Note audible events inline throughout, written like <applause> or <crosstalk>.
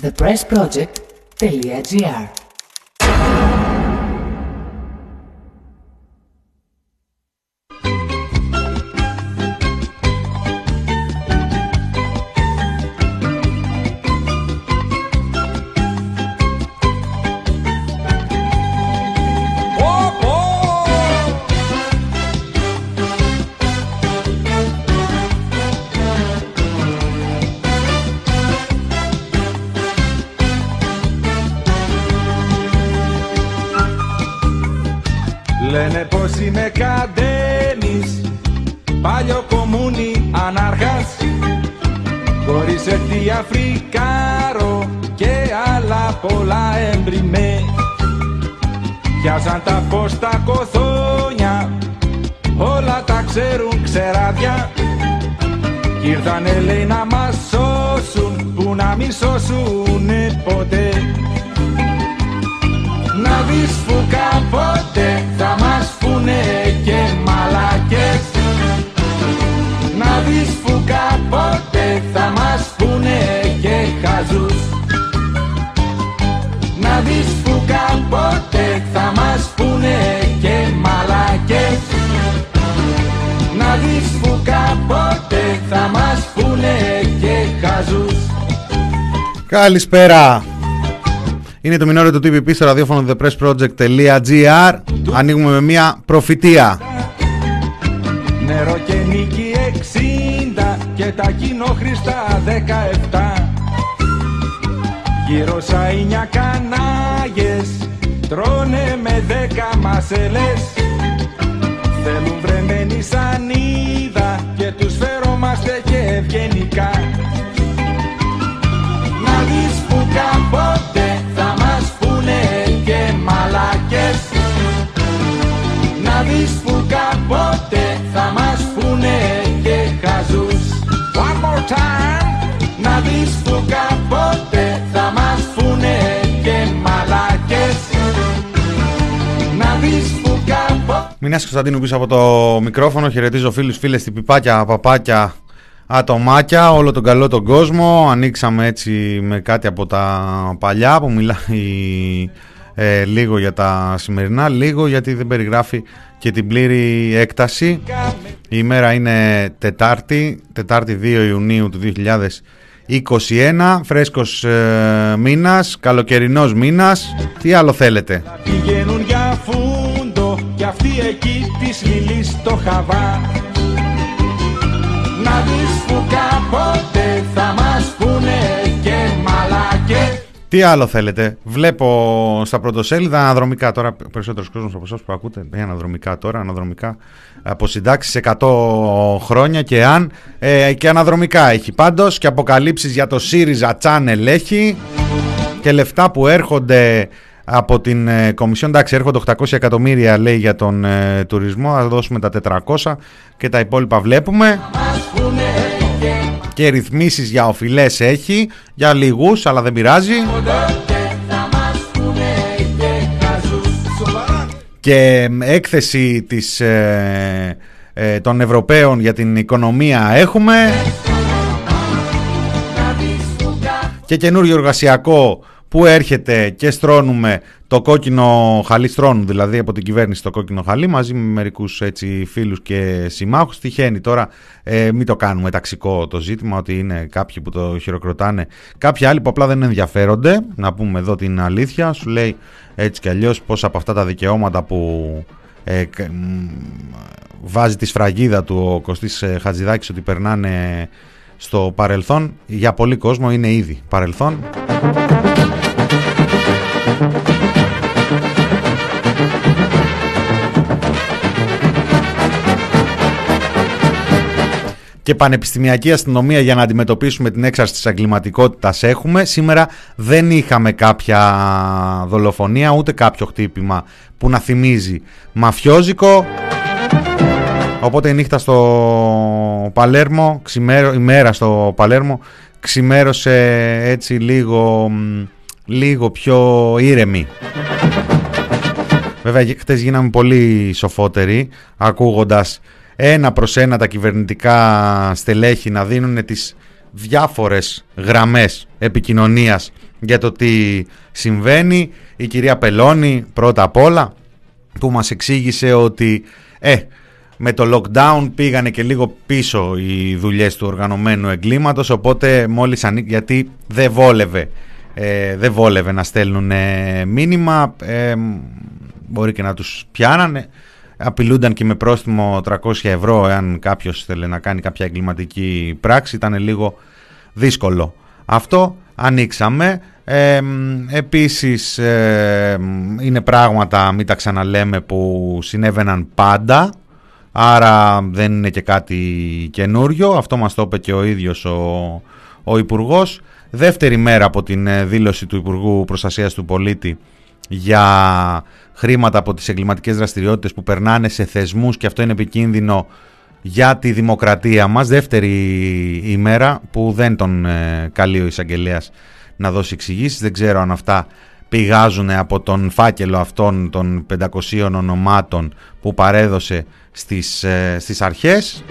thepressproject.gr Καλησπέρα. Είναι το μηνόριο του TPP στο ραδιόφωνο thepressproject.gr Ανοίγουμε με μια προφητεία. Νερό και νίκη 60 και τα κοινόχρηστα 17 Γύρω σαΐνια κανάγες τρώνε με δέκα μασελές. Θέλουν βρεμένη σανίδα και τους φερόμαστε και ευγενικά time. Να δεις που κάποτε θα μας πούνε και μαλακές. Να δεις που κάποτε Μινάς Κωνσταντίνου πίσω από το μικρόφωνο. Χαιρετίζω φίλους, φίλες, τυπιπάκια, παπάκια Ατομάκια, όλο τον καλό τον κόσμο. Ανοίξαμε έτσι με κάτι από τα παλιά Που μιλάει ε, λίγο για τα σημερινά Λίγο γιατί δεν περιγράφει και την πλήρη έκταση Η ημέρα είναι Τετάρτη Τετάρτη 2 Ιουνίου του 2021 Φρέσκος ε, μήνας Καλοκαιρινός μήνας. Τι άλλο θέλετε; Πηγαίνουν για φούντο Κι αυτοί εκεί της λιλής το χαβά. Να δεις που κάποτε Τι άλλο θέλετε; Βλέπω στα πρωτοσέλιδα αναδρομικά τώρα. Περισσότερος κόσμος από εσάς που ακούτε. Ε, αναδρομικά τώρα. Αναδρομικά από συντάξεις 100 χρόνια και αν. Ε, και αναδρομικά έχει πάντως. Και αποκαλύψεις για το ΣΥΡΙΖΑ Channel έχει. Και λεφτά που έρχονται από την ε, Κομισιόν. Εντάξει, έρχονται 800 εκατομμύρια λέει για τον ε, τουρισμό. Θα δώσουμε τα 400 και τα υπόλοιπα βλέπουμε. Και ρυθμίσεις για οφειλές έχει. Για λίγους, αλλά δεν πειράζει. θα μας πούνε και χαζούς Σοβαρά και έκθεση της, ε, ε, των Ευρωπαίων για την οικονομία έχουμε Να δεις που κάποτε και καινούριο εργασιακό που έρχεται και στρώνουμε το κόκκινο χαλί στρώνουν δηλαδή από την κυβέρνηση το κόκκινο χαλί μαζί με μερικούς έτσι φίλους και συμμάχους τυχαίνει. Τώρα ε, μην το κάνουμε ταξικό το ζήτημα ότι είναι κάποιοι που το χειροκροτάνε κάποιοι άλλοι που απλά δεν ενδιαφέρονται. Να πούμε εδώ την αλήθεια σου λέει έτσι κι αλλιώς πως από αυτά τα δικαιώματα που ε, κα- μ, βάζει τη σφραγίδα του ο Κωστής ε, Χατζηδάκης ότι περνάνε στο παρελθόν. Για πολύ κόσμο είναι ήδη παρελθόν και πανεπιστημιακή αστυνομία για να αντιμετωπίσουμε την έξαρση της εγκληματικότητας έχουμε. Σήμερα δεν είχαμε κάποια δολοφονία ούτε κάποιο χτύπημα που να θυμίζει μαφιόζικο. Οπότε η νύχτα στο Παλέρμο, ξημέρο, η μέρα στο Παλέρμο ξημέρωσε έτσι λίγο, μ, λίγο πιο ήρεμη. Βέβαια χτες γίναμε πολύ σοφότεροι ακούγοντας ένα προς ένα τα κυβερνητικά στελέχη να δίνουν τις διάφορες γραμμές επικοινωνίας για το τι συμβαίνει. Η κυρία Πελώνη πρώτα απ' όλα που μας εξήγησε ότι ε, με το lockdown πήγανε και λίγο πίσω οι δουλειές του οργανωμένου εγκλήματος οπότε μόλις ανοίξει γιατί δεν βόλευε ε, δεν βόλευε να στέλνουν μήνυμα ε, μπορεί και να τους πιάνανε απειλούνταν και με πρόστιμο 300 ευρώ εάν κάποιος θέλει να κάνει κάποια εγκληματική πράξη ήταν λίγο δύσκολο. Αυτό ανοίξαμε. Ε, επίσης είναι πράγματα μην τα ξαναλέμε που συνέβαιναν πάντα άρα δεν είναι και κάτι καινούριο. Αυτό μας το είπε και ο ίδιος ο, ο Υπουργός. Δεύτερη μέρα από την ε, δήλωση του Υπουργού Προστασίας του Πολίτη για χρήματα από τις εγκληματικές δραστηριότητες που περνάνε σε θεσμούς και αυτό είναι επικίνδυνο για τη δημοκρατία μας. Δεύτερη ημέρα που δεν τον ε, καλεί ο εισαγγελέας να δώσει εξηγήσεις. Δεν ξέρω αν αυτά πηγάζουν από τον φάκελο αυτών των 500 ονομάτων που παρέδωσε στις, ε, στις αρχές.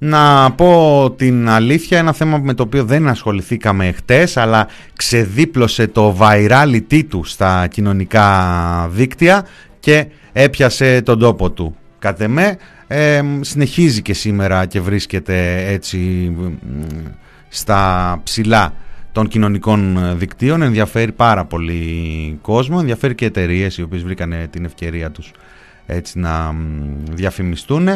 Να πω την αλήθεια, ένα θέμα με το οποίο δεν ασχοληθήκαμε χτες, αλλά ξεδίπλωσε το virality του στα κοινωνικά δίκτυα και έπιασε τον τόπο του. Κατ' εμέ, συνεχίζει και σήμερα και βρίσκεται έτσι στα ψηλά των κοινωνικών δικτύων. Ενδιαφέρει πάρα πολύ κόσμο, ενδιαφέρει και εταιρείες οι οποίες βρήκαν την ευκαιρία τους έτσι να διαφημιστούν.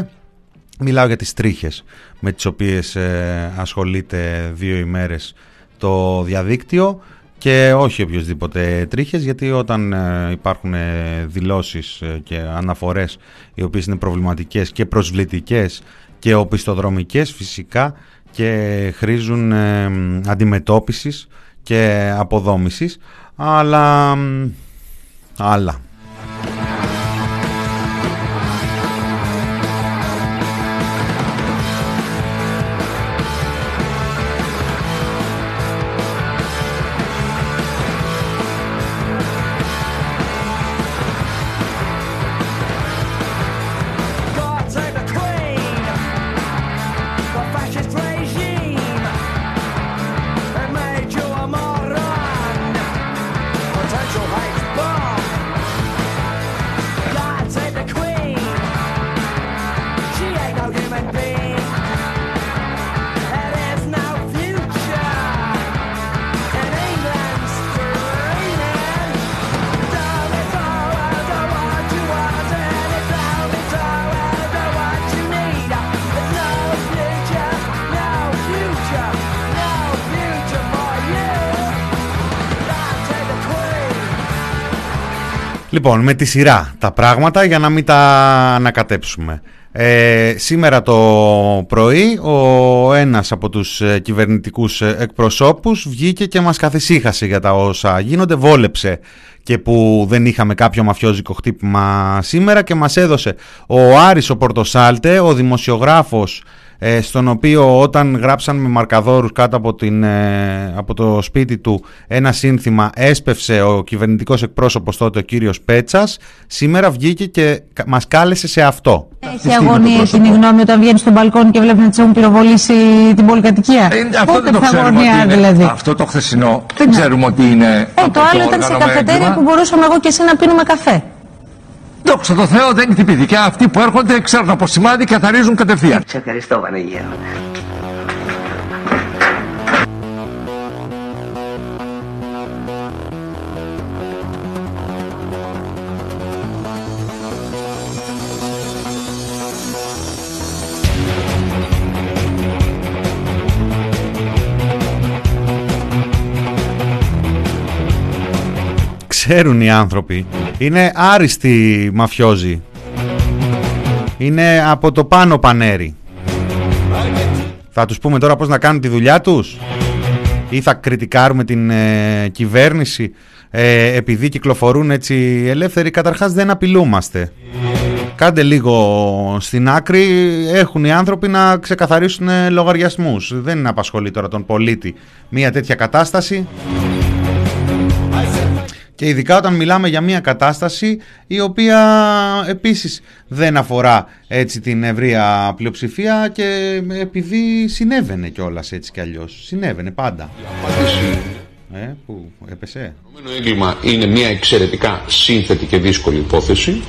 Μιλάω για τις τρίχες με τις οποίες ε, ασχολείται δύο ημέρες το διαδίκτυο και όχι οποιοδήποτε τρίχες γιατί όταν ε, υπάρχουν ε, δηλώσεις και αναφορές οι οποίες είναι προβληματικές και προσβλητικές και οπισθοδρομικές φυσικά και χρήζουν αντιμετώπισης και αποδόμησης αλλά άλλα Λοιπόν, με τη σειρά τα πράγματα για να μην τα ανακατέψουμε. Ε, σήμερα το πρωί ο ένας από τους ε, κυβερνητικούς ε, εκπροσώπους βγήκε και μας καθησύχασε για τα όσα γίνονται, βόλεψε και που δεν είχαμε κάποιο μαφιόζικο χτύπημα σήμερα και μας έδωσε ο Άρης ο Πορτοσάλτε, ο δημοσιογράφος ε, στον οποίο όταν γράψαν με μαρκαδόρους κάτω από, την, ε, από το σπίτι του ένα σύνθημα έσπευσε ο κυβερνητικός εκπρόσωπος τότε ο κύριος Πέτσας σήμερα βγήκε και μας κάλεσε σε αυτό. Έχει αγωνία κοινή γνώμη όταν βγαίνει στον μπαλκόνι και βλέπεις να της έχουν πυροβολήσει την πολυκατοικία. Ε, αυτό δεν το ξέρουμε ότι δηλαδή; Αυτό το χθεσινό δεν ξέρουμε ότι είναι ε, Το άλλο ήταν σε καφετέρια που μπορούσαμε εγώ και εσύ να πίνουμε καφέ. Δόξα τω Θεώ δεν είναι τυπηδικά. Αυτοί που έρχονται ξέρουν από σημάδι και καθαρίζουν κατευθείαν. Σε ευχαριστώ Βανίγια. Ξέρουν οι άνθρωποι. Είναι άριστοι μαφιόζοι. Είναι από το πάνω πανέρι. Θα τους πούμε τώρα πώς να κάνουν τη δουλειά τους; Ή θα κριτικάρουμε την ε, κυβέρνηση ε, επειδή κυκλοφορούν έτσι ελεύθεροι; Καταρχάς δεν απειλούμαστε. Κάντε λίγο στην άκρη, έχουν οι άνθρωποι να ξεκαθαρίσουν λογαριασμούς. Δεν απασχολεί τώρα τον πολίτη μια τέτοια κατάσταση. Και ειδικά όταν μιλάμε για μια κατάσταση η οποία επίσης δεν αφορά έτσι την ευρεία πλειοψηφία και επειδή συνέβαινε κιόλας έτσι κι αλλιώς. Συνέβαινε πάντα. Απάντηση Ε, που έπεσε; Το έγκλημα είναι μια εξαιρετικά σύνθετη και δύσκολη υπόθεση.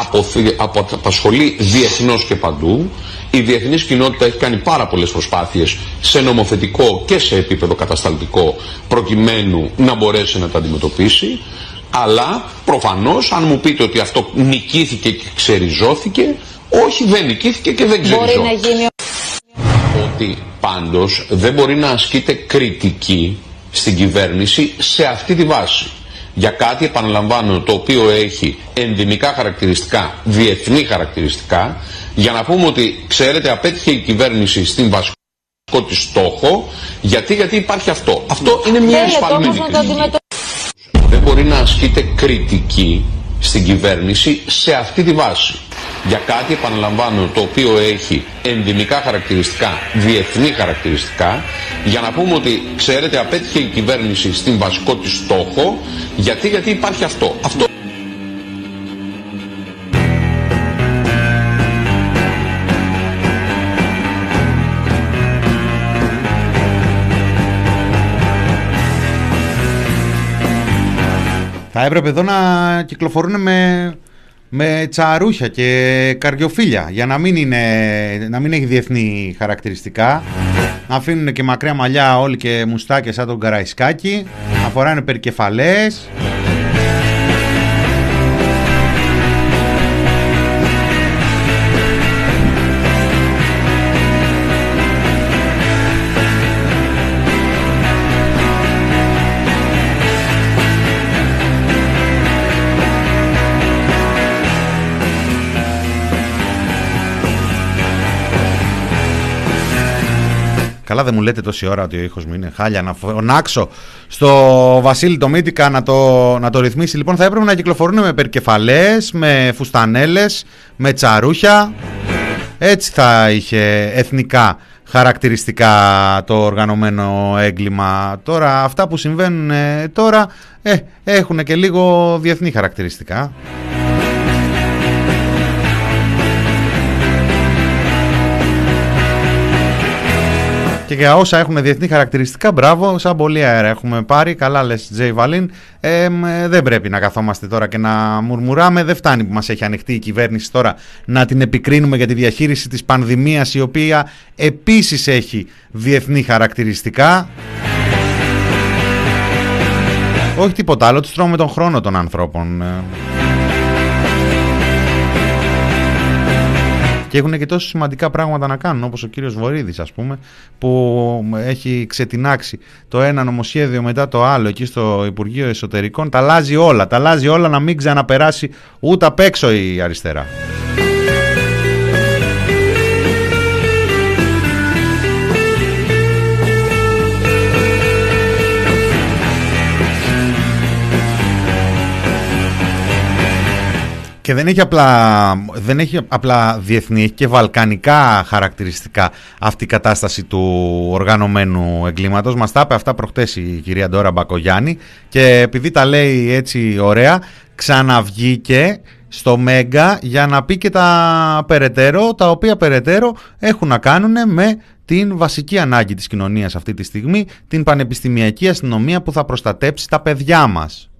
Αποθ- απο- Απασχολεί διεθνώς και παντού. Η διεθνής κοινότητα έχει κάνει πάρα πολλές προσπάθειες σε νομοθετικό και σε επίπεδο κατασταλτικό προκειμένου να μπορέσει να τα αντιμετωπίσει. Αλλά προφανώς, αν μου πείτε ότι αυτό νικήθηκε και ξεριζώθηκε, όχι δεν νικήθηκε και δεν ξεριζώθηκε. Μπορεί να γίνει ότι πάντως δεν μπορεί να ασκείται κριτική στην κυβέρνηση σε αυτή τη βάση. Για κάτι, επαναλαμβάνω, το οποίο έχει ενδυμικά χαρακτηριστικά, διεθνή χαρακτηριστικά, για να πούμε ότι, ξέρετε, απέτυχε η κυβέρνηση στην βασικό της στόχο, γιατί, γιατί υπάρχει αυτό. Αυτό είναι μια Θέλετε εσφαλμένη όμως να το κριτική. αντιμετωπίσετε. Δεν μπορεί να ασκείται κριτική στην κυβέρνηση σε αυτή τη βάση. Για κάτι, επαναλαμβάνω, το οποίο έχει ενδυμικά χαρακτηριστικά, διεθνή χαρακτηριστικά, για να πούμε ότι, ξέρετε, απέτυχε η κυβέρνηση στην βασικό της στόχο, γιατί, γιατί υπάρχει αυτό. Αυτό Θα έπρεπε εδώ να κυκλοφορούν με, με τσαρούχια και καρδιοφύλια για να μην, είναι, να μην έχει διεθνή χαρακτηριστικά. Να αφήνουν και μακριά μαλλιά όλοι και μουστάκια σαν τον Καραϊσκάκη. Να φοράνε περικεφαλές. Καλά δεν μου λέτε τόση ώρα ότι ο ήχος μου είναι χάλια να φωνάξω στο Βασίλη το Μύτικα να το, να το ρυθμίσει. Λοιπόν θα έπρεπε να κυκλοφορούν με περκεφαλές, με φουστανέλες, με τσαρούχια. Έτσι θα είχε εθνικά χαρακτηριστικά το οργανωμένο έγκλημα. Τώρα αυτά που συμβαίνουν ε, τώρα ε, έχουν και λίγο διεθνή χαρακτηριστικά. Και για όσα έχουν διεθνή χαρακτηριστικά, μπράβο, σαν πολύ αέρα έχουμε πάρει. Καλά λες Τζέι Βαλίν. Ε, μ, ε, δεν πρέπει να καθόμαστε τώρα και να μουρμουράμε. Δεν φτάνει που μας έχει ανοιχτεί η κυβέρνηση τώρα να την επικρίνουμε για τη διαχείριση της πανδημίας η οποία επίσης έχει διεθνή χαρακτηριστικά. Όχι τίποτα άλλο, τους τρώμε τον χρόνο των ανθρώπων. Και έχουν και τόσο σημαντικά πράγματα να κάνουν, όπως ο κύριος Βορύδης ας πούμε, που έχει ξετινάξει το ένα νομοσχέδιο μετά το άλλο εκεί στο Υπουργείο Εσωτερικών. Τα αλλάζει όλα, τα αλλάζει όλα να μην ξαναπεράσει ούτε απ' έξω η αριστερά. Και δεν έχει, απλά, δεν έχει απλά διεθνή, έχει και βαλκανικά χαρακτηριστικά αυτή η κατάσταση του οργανωμένου εγκλήματος. Μας τα είπε αυτά προχτές η κυρία Ντόρα Μπακογιάννη και επειδή τα λέει έτσι ωραία, ξαναβγήκε στο Μέγκα για να πει και τα περαιτέρω, τα οποία περαιτέρω έχουν να κάνουν με την βασική ανάγκη της κοινωνίας αυτή τη στιγμή, την πανεπιστημιακή αστυνομία που θα προστατέψει τα παιδιά μας.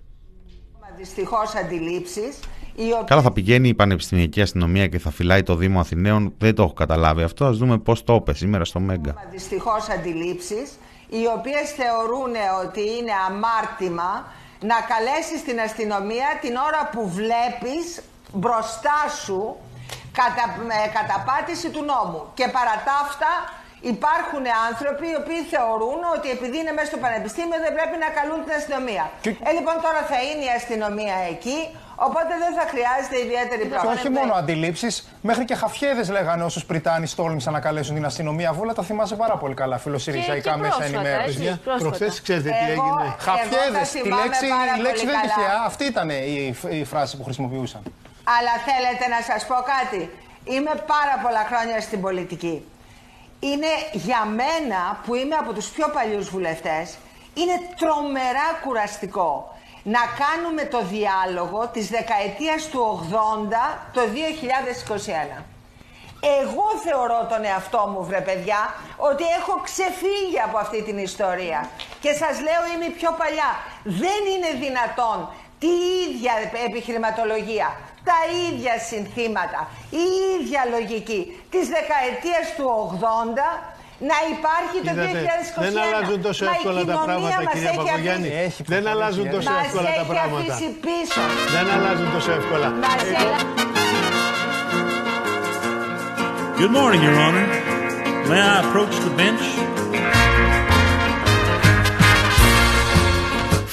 Δυστυχώς αντιλήψεις οι οποίες Καλά θα πηγαίνει η Πανεπιστημιακή Αστυνομία και θα φυλάει το Δήμο Αθηναίων. Δεν το έχω καταλάβει αυτό. Ας δούμε πώς το είπε σήμερα στο Μέγκα. δυστυχώς αντιλήψεις οι οποίες θεωρούν ότι είναι αμάρτημα να καλέσεις την αστυνομία την ώρα που βλέπεις μπροστά σου κατα, ε, καταπάτηση του νόμου και παρά τα αυτά υπάρχουν άνθρωποι οι οποίοι θεωρούν ότι επειδή είναι μέσα στο πανεπιστήμιο δεν πρέπει να καλούν την αστυνομία. Ε, λοιπόν τώρα θα είναι η αστυνομία εκεί οπότε δεν θα χρειάζεται ιδιαίτερη Και πρόσφατα. όχι μόνο αντιλήψεις, μέχρι και χαφιέδες λέγανε όσους Πριτάνοι τόλμησαν να καλέσουν την αστυνομία. Βούλα τα θυμάσαι πάρα πολύ καλά, φιλοσυριζαϊκά Και- και μέσα πρόσφατα, ενημέρωσης. έτσι, πρόσφατα. Προχθές ξέρετε τι Εγώ- έγινε. εγώ Χαφιέδες, τα τη θυμάμαι λέξη, πάρα η λέξη πολύ δεν είναι καλά. τυχαία. Αυτή ήταν η, η φράση που χρησιμοποιούσαν. Αλλά θέλετε να σας πω κάτι. Είμαι πάρα πολλά χρόνια στην πολιτική. Είναι για μένα που είμαι από τους πιο παλιούς βουλευτές, είναι τρομερά κουραστικό. να κάνουμε το διάλογο της δεκαετίας του 80 το 2021. Εγώ θεωρώ τον εαυτό μου, βρε παιδιά, ότι έχω ξεφύγει από αυτή την ιστορία. Και σας λέω είμαι πιο παλιά. Δεν είναι δυνατόν τη ίδια επιχειρηματολογία, τα ίδια συνθήματα, η ίδια λογική της δεκαετίας του 80 να υπάρχει το 2021. δεν αλλάζουν τόσο Μα η εύκολα τα κοινωνία πράγματα, μας κυρία έχει Παπαγιάννη. αφήσει- Δεν αλλάζουν τόσο Μας εύκολα τα έχει πράγματα. αφήσει πίσω. Δεν αλλάζουν τόσο εύκολα. Μας έχει- Good morning, Your Honor. May I approach the bench?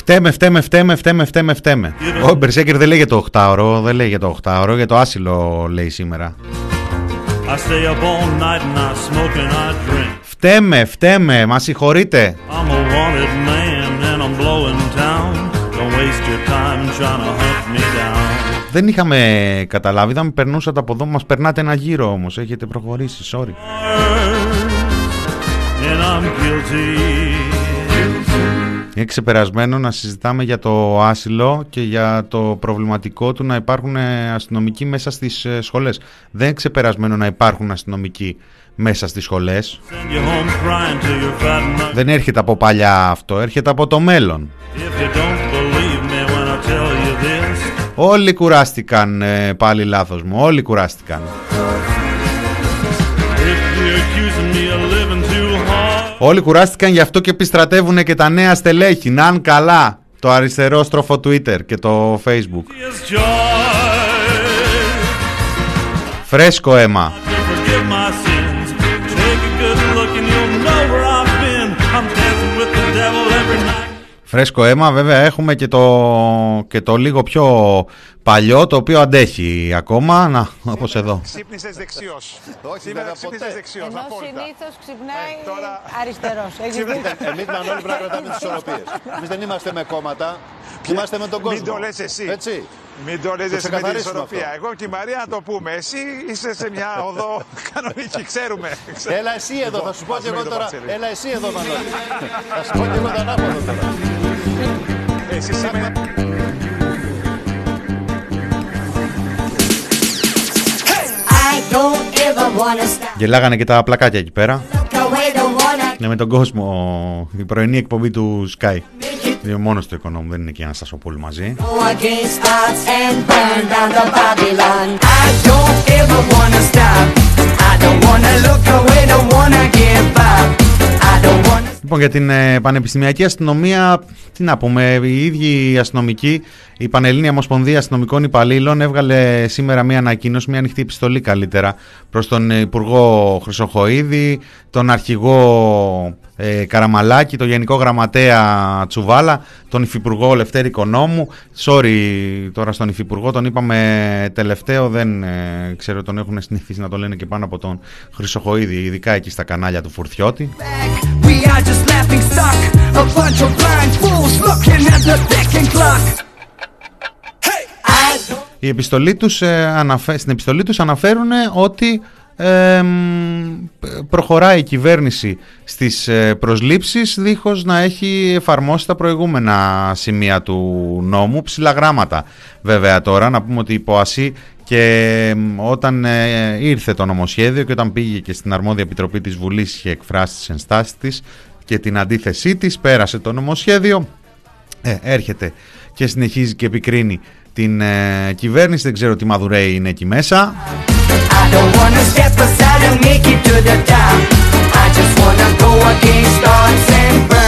Φταίμε, φταίμε, φταίμε, φταίμε, φταίμε, φταίμε. Ο Μπερσέκερ δεν λέει για το 8ωρο, δεν λέει για το 8ωρο, για το άσυλο λέει σήμερα. I stay up all night and I smoke and I drink. Φταίμε, φταίμε, μα συγχωρείτε. I'm a wanted man and I'm blowing town. Don't waste your time trying to hunt me down. Δεν είχαμε καταλάβει, δεν περνούσατε από εδώ, μας περνάτε ένα γύρο όμως, έχετε προχωρήσει, sorry. And I'm guilty. Είναι ξεπερασμένο να συζητάμε για το άσυλο και για το προβληματικό του να υπάρχουν ε, αστυνομικοί μέσα στις ε, σχολές. Δεν είναι ξεπερασμένο να υπάρχουν αστυνομικοί μέσα στις σχολές. Send you home crying till you're fat enough. Δεν έρχεται από παλιά αυτό, έρχεται από το μέλλον. If you don't believe me when I tell you this, Όλοι κουράστηκαν, ε, πάλι λάθος μου, όλοι κουράστηκαν. Όλοι κουράστηκαν γι' αυτό και επιστρατεύουν και τα νέα στελέχη. Να είναι καλά το αριστερό στροφό Twitter και το Facebook. it's joy. Φρέσκο αίμα. To forgive my sins, take a good look and you'll know where I've been. I'm dancing with the devil every night. Φρέσκο αίμα, βέβαια έχουμε και το, και το λίγο πιο παλιό, το οποίο αντέχει ακόμα, να, όπως εδώ. Ξύπνησες δεξιός. Όχι, Σήμερα βέβαια, ξύπνησες ποτέ. δεξιός. Ενώ συνήθως ξυπνάει Ε, τώρα- αριστερός. Έχει δίκιο. Εμείς Μανώλη πρέπει να κρατάμε τις ισορροπίες. Εμείς δεν είμαστε με κόμματα. Είμαστε με τον κόσμο. Μην το λες εσύ. Έτσι. Μην το λες Το εσύ με την ξεκαθαρίσουμε ισορροπία. αυτό. Εγώ και η Μαρία να το πούμε. Εσύ είσαι σε μια οδό <laughs> κανονική, ξέρουμε. Έλα εσύ εδώ, θα σου πω και Μαζί εγώ με τον τώρα. Παρτσέλη. Έλα εσύ εδώ, Μανώλη. Θα σου πω και εγώ το ανάποδο τώρα. Εσύ σήμερα Γελάγανε και τα πλακάκια εκεί πέρα. Look away, don't wanna Είναι με τον κόσμο η πρωινή εκπομπή του Sky. Είναι μόνος στο οικονόμου, δεν είναι και ένα Σασοπούλου μαζί. go against odds and burn down the Babylon. I don't ever wanna stop. I don't wanna look away, don't wanna give up. I don't wanna. Λοιπόν, για την ε, Πανεπιστημιακή Αστυνομία, τι να πούμε, οι ίδιοι οι αστυνομικοί, η Πανελλήνια Ομοσπονδία Αστυνομικών Υπαλλήλων έβγαλε σήμερα μια ανακοίνωση, μια ανοιχτή επιστολή καλύτερα, προς τον ε, Υπουργό Χρυσοχοίδη, τον Αρχηγό ε, Καραμαλάκη, τον Γενικό Γραμματέα Τσουβάλα, τον Υφυπουργό Λευτέρη Οικονόμου. Sorry τώρα στον Υφυπουργό, τον είπαμε τελευταίο, δεν ε, ξέρω, τον έχουν συνηθίσει να το λένε και πάνω από τον Χρυσοχοίδη, ειδικά εκεί στα κανάλια του Φουρτιώτη. We are just laughing stock. A bunch of blind fools looking at the ticking clock. I don't Η επιστολή τους, ε, αναφέ- στην επιστολή τους αναφέρουν ότι ε, μ, προχωράει η κυβέρνηση στις ε, προσλήψεις δίχως να έχει εφαρμόσει τα προηγούμενα σημεία του νόμου, ψηλά γράμματα βέβαια τώρα, να πούμε ότι η ΠΟΑΣΥ και μ, όταν ε, ήρθε το νομοσχέδιο και όταν πήγε και στην αρμόδια επιτροπή της Βουλής είχε εκφράσει τις ενστάσεις της και την αντίθεσή της, πέρασε το νομοσχέδιο. Ε, έρχεται και συνεχίζει και επικρίνει την ε, κυβέρνηση. Δεν ξέρω τι μαδουρέι είναι εκεί μέσα. I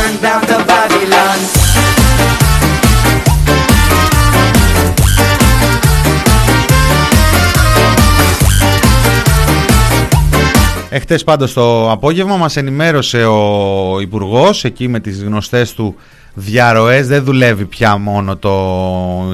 Εχθές πάντως το απόγευμα μας ενημέρωσε ο Υπουργός εκεί με τις γνωστές του διαρροές. Δεν δουλεύει πια μόνο το,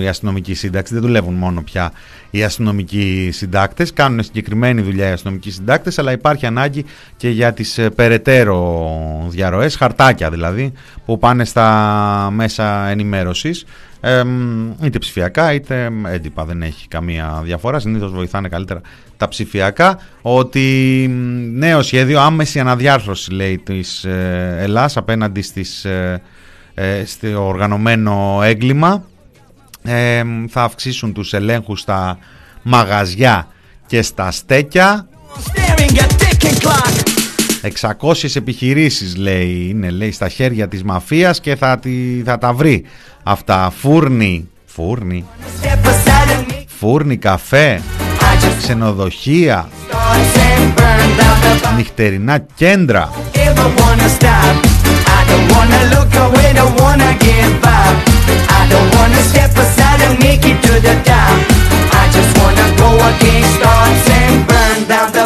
η αστυνομική σύνταξη, δεν δουλεύουν μόνο πια οι αστυνομικοί συντάκτες. Κάνουν συγκεκριμένη δουλειά οι αστυνομικοί συντάκτες, αλλά υπάρχει ανάγκη και για τις ε, περαιτέρω διαρροές, χαρτάκια δηλαδή, που πάνε στα μέσα ενημέρωσης. Ε, μ, είτε ψηφιακά είτε έντυπα δεν έχει καμία διαφορά. Συνήθως βοηθάνε καλύτερα τα ψηφιακά. Ότι μ, νέο σχέδιο άμεση αναδιάρθρωση λέει της ε, Ελλάς απέναντι στις, ε, ε, στο οργανωμένο έγκλημα. Ε, θα αυξήσουν τους ελέγχους στα μαγαζιά και στα στέκια. 600 επιχειρήσεις λέει είναι λέει στα χέρια της μαφίας και θα, τη, θα τα βρει αυτά. Φούρνη φούρνη. Φούρνη καφέ ξενοδοχεία νυχτερινά κέντρα. I just wanna go against odds and the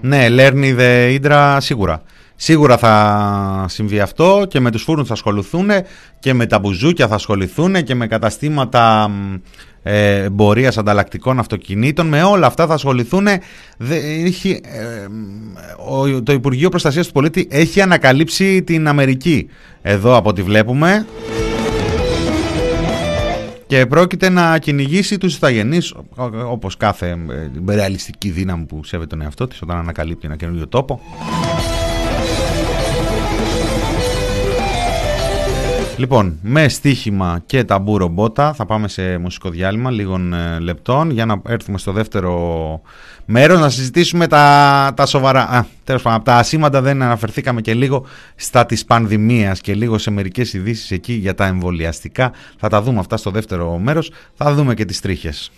Ναι, Learn the Hydra σίγουρα. Σίγουρα θα συμβεί αυτό και με τους φούρνους θα ασχοληθούν και με τα μπουζούκια θα ασχοληθούν και με καταστήματα μ, ε, εμπορίας ανταλλακτικών αυτοκινήτων. Με όλα αυτά θα ασχοληθούν. Δε- έχει, ε, ο- το Υπουργείο Προστασίας του Πολίτη έχει ανακαλύψει την Αμερική εδώ από ό,τι βλέπουμε και πρόκειται να κυνηγήσει τους ηθαγενείς ο- ο- όπως κάθε ε, ρεαλιστική δύναμη που σέβεται τον εαυτό της όταν ανακαλύπτει ένα καινούριο τόπο. Λοιπόν, με στοίχημα και ταμπούρο μπότα θα πάμε σε μουσικό διάλειμμα λίγων ε, λεπτών για να έρθουμε στο δεύτερο μέρος να συζητήσουμε τα, τα σοβαρά. Α, τέλος πάντων, από τα ασήμαντα δεν αναφερθήκαμε και λίγο στα της πανδημίας και λίγο σε μερικές ειδήσεις εκεί για τα εμβολιαστικά. Θα τα δούμε αυτά στο δεύτερο μέρος. Θα δούμε και τις τρίχες.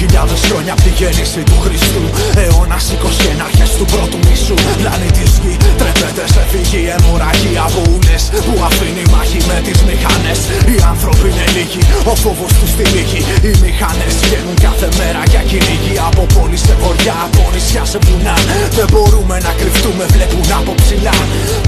Χιλιάδες χρόνια από τη γέννηση του Χριστού. Αιώνας 21 αρχές του πρώτου μισού. Πλανήτης γη τρέπεται σε φυγή αιμορραγία από ούλες Που αφήνει μάχη με τις μηχανές. Οι άνθρωποι είναι λίγοι, ο φόβος τους στη λίγη Οι μηχανές βγαίνουν κάθε μέρα για κυνήγι. Από πόλη σε βοριά, από νησιά σε βουνά. Δεν μπορούμε να κρυφτούμε, βλέπουν από ψηλά.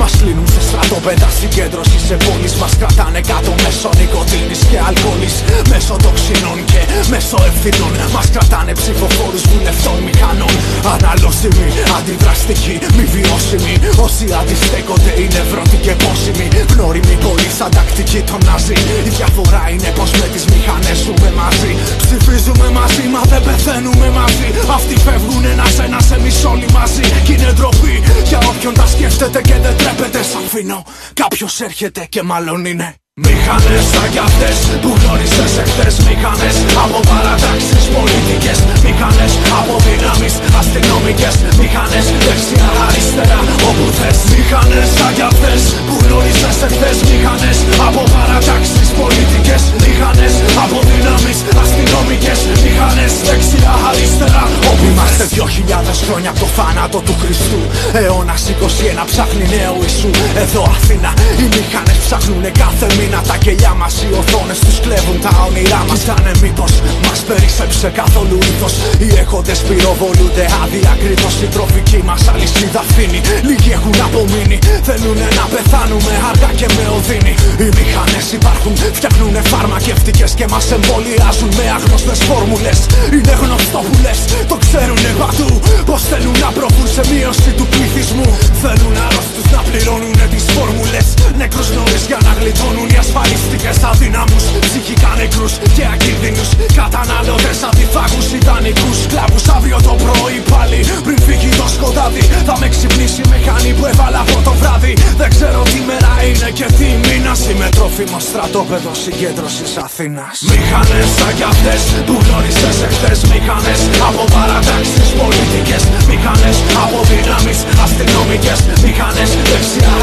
Μας κλείνουν σε στρατόπεδα συγκέντρωση σε πόλεις. Μας κρατάνε κάτω μέσω νοικοτήνης και αλκοόλης. Μέσω τοξινών και μέσω ευθυνών Μας κρατάνε ψηφοφόρους βουλευτών μηχανών Αναλώσιμοι, αντιδραστικοί, μη βιώσιμοι. Όσοι αντιστέκονται είναι βρώτη και πόσιμοι. Γνώριμοι πολύ σαν τακτική των Ναζί. Η διαφορά είναι πως με τις μηχανές ζούμε μαζί. Ψηφίζουμε μαζί μα δεν πεθαίνουμε μαζί. Αυτοί φεύγουν ένας ένας εμείς όλοι μαζί. Κι είναι ντροπή για όποιον τα σκέφτεται και δεν τρέπεται. Σ' αφήνω κάποιος έρχεται και μάλλον είναι Μηχανές σαν κι αυτές που γνώρισες εχθές. Μηχανές από παρατάξεις πολιτικές. Μηχανές από δυνάμεις αστυνομικές. Μηχανές δεξιά αριστερά όπου θες. Μηχανές σαν κι αυτές που γνώρισες εχθές. Μηχανές από παρατάξεις πολιτικές. Μηχανές από δυνάμεις αστυνομικές. Μηχανές δεξιά αριστερά όπου Είμαστε δυο χιλιάδες χρόνια από το θάνατο του Χριστού. Αιώνας 21 ψάχνει νέο Ιησού. Εδώ Αθήνα οι μηχανές ψάχνουνε κάθε μήνα Τα κελιά μας οι οθόνες τους κλέβουν τα όνειρά μας Κοιτάνε μήπως μας περίσσεψε καθόλου ήθος. Οι έχοντες πυροβολούνται αδιακρίτως Η τροφική μας αλυσίδα φύνει Λίγοι έχουν απομείνει. Θέλουνε να πεθάνουμε αργά και με οδύνη. Οι μηχανές υπάρχουν φτιάχνουνε φαρμακευτικές Και μας εμβολιάζουν με άγνωστες φόρμουλες. Είναι γνωστό που λες το ξέρουνε παντού Πως θέλουν να προβούν σε μείωση του πληθυσμού. Θέλουν αρρώστους να πληρώνουνε τις φόρμουλες. Νεκρούς νωρίς για να γλιτώνουν οι ασφαλιστικές αδύναμους Ψυχικά νεκρούς και ακίνδυνους. Καταναλωτές αντιφάγους ιδανικούς Σκλάβους αύριο το πρωί πάλι. Πριν φύγει το σκοτάδι Θα με ξυπνήσει η μηχανή που έβαλα από το βράδυ. Δεν ξέρω τι μέρα είναι και τι μήνας. Είμαι τρόφιμο στρατόπεδο συγκέντρωσης Αθήνας. Μηχανές σαν κι αυτές που γνώρισες εχθές. Μηχανές από παρατάξεις πολιτικές. Μηχανές από δυνάμεις αστυνομικές. Μηχανές δεξιά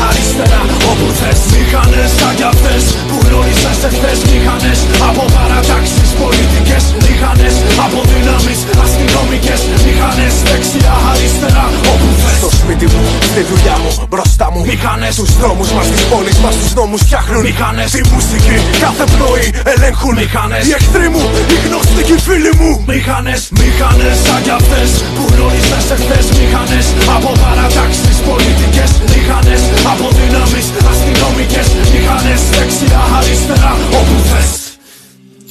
αριστερά όπου θες Μηχανές σαν κι αυτές που γνώρισες εχθές Μηχανές από παρατάξεις πολιτικές Μηχανές από δυνάμεις αστυνομικές Μηχανές δεξιά αριστερά όπου θες. Στο σπίτι μου, στη δουλειά μου, μπροστά μου. Μηχανές. Στους δρόμους μας, στις πόλεις μας, στους νόμους φτιάχνουν. Μηχανές. Τη μουσική κάθε πρωί ελέγχουν. Μηχανές. Οι εχθροί μου, οι γνωστικοί φίλοι μου. Μηχανές, μηχανές σαν κι αυτές Που γνώρισες εχθές. Μηχανές από παρατάξεις πολιτικές. Μηχανές από δυνάμεις αστυνομικές. Μηχανές δεξιά αριστερά όπου θες.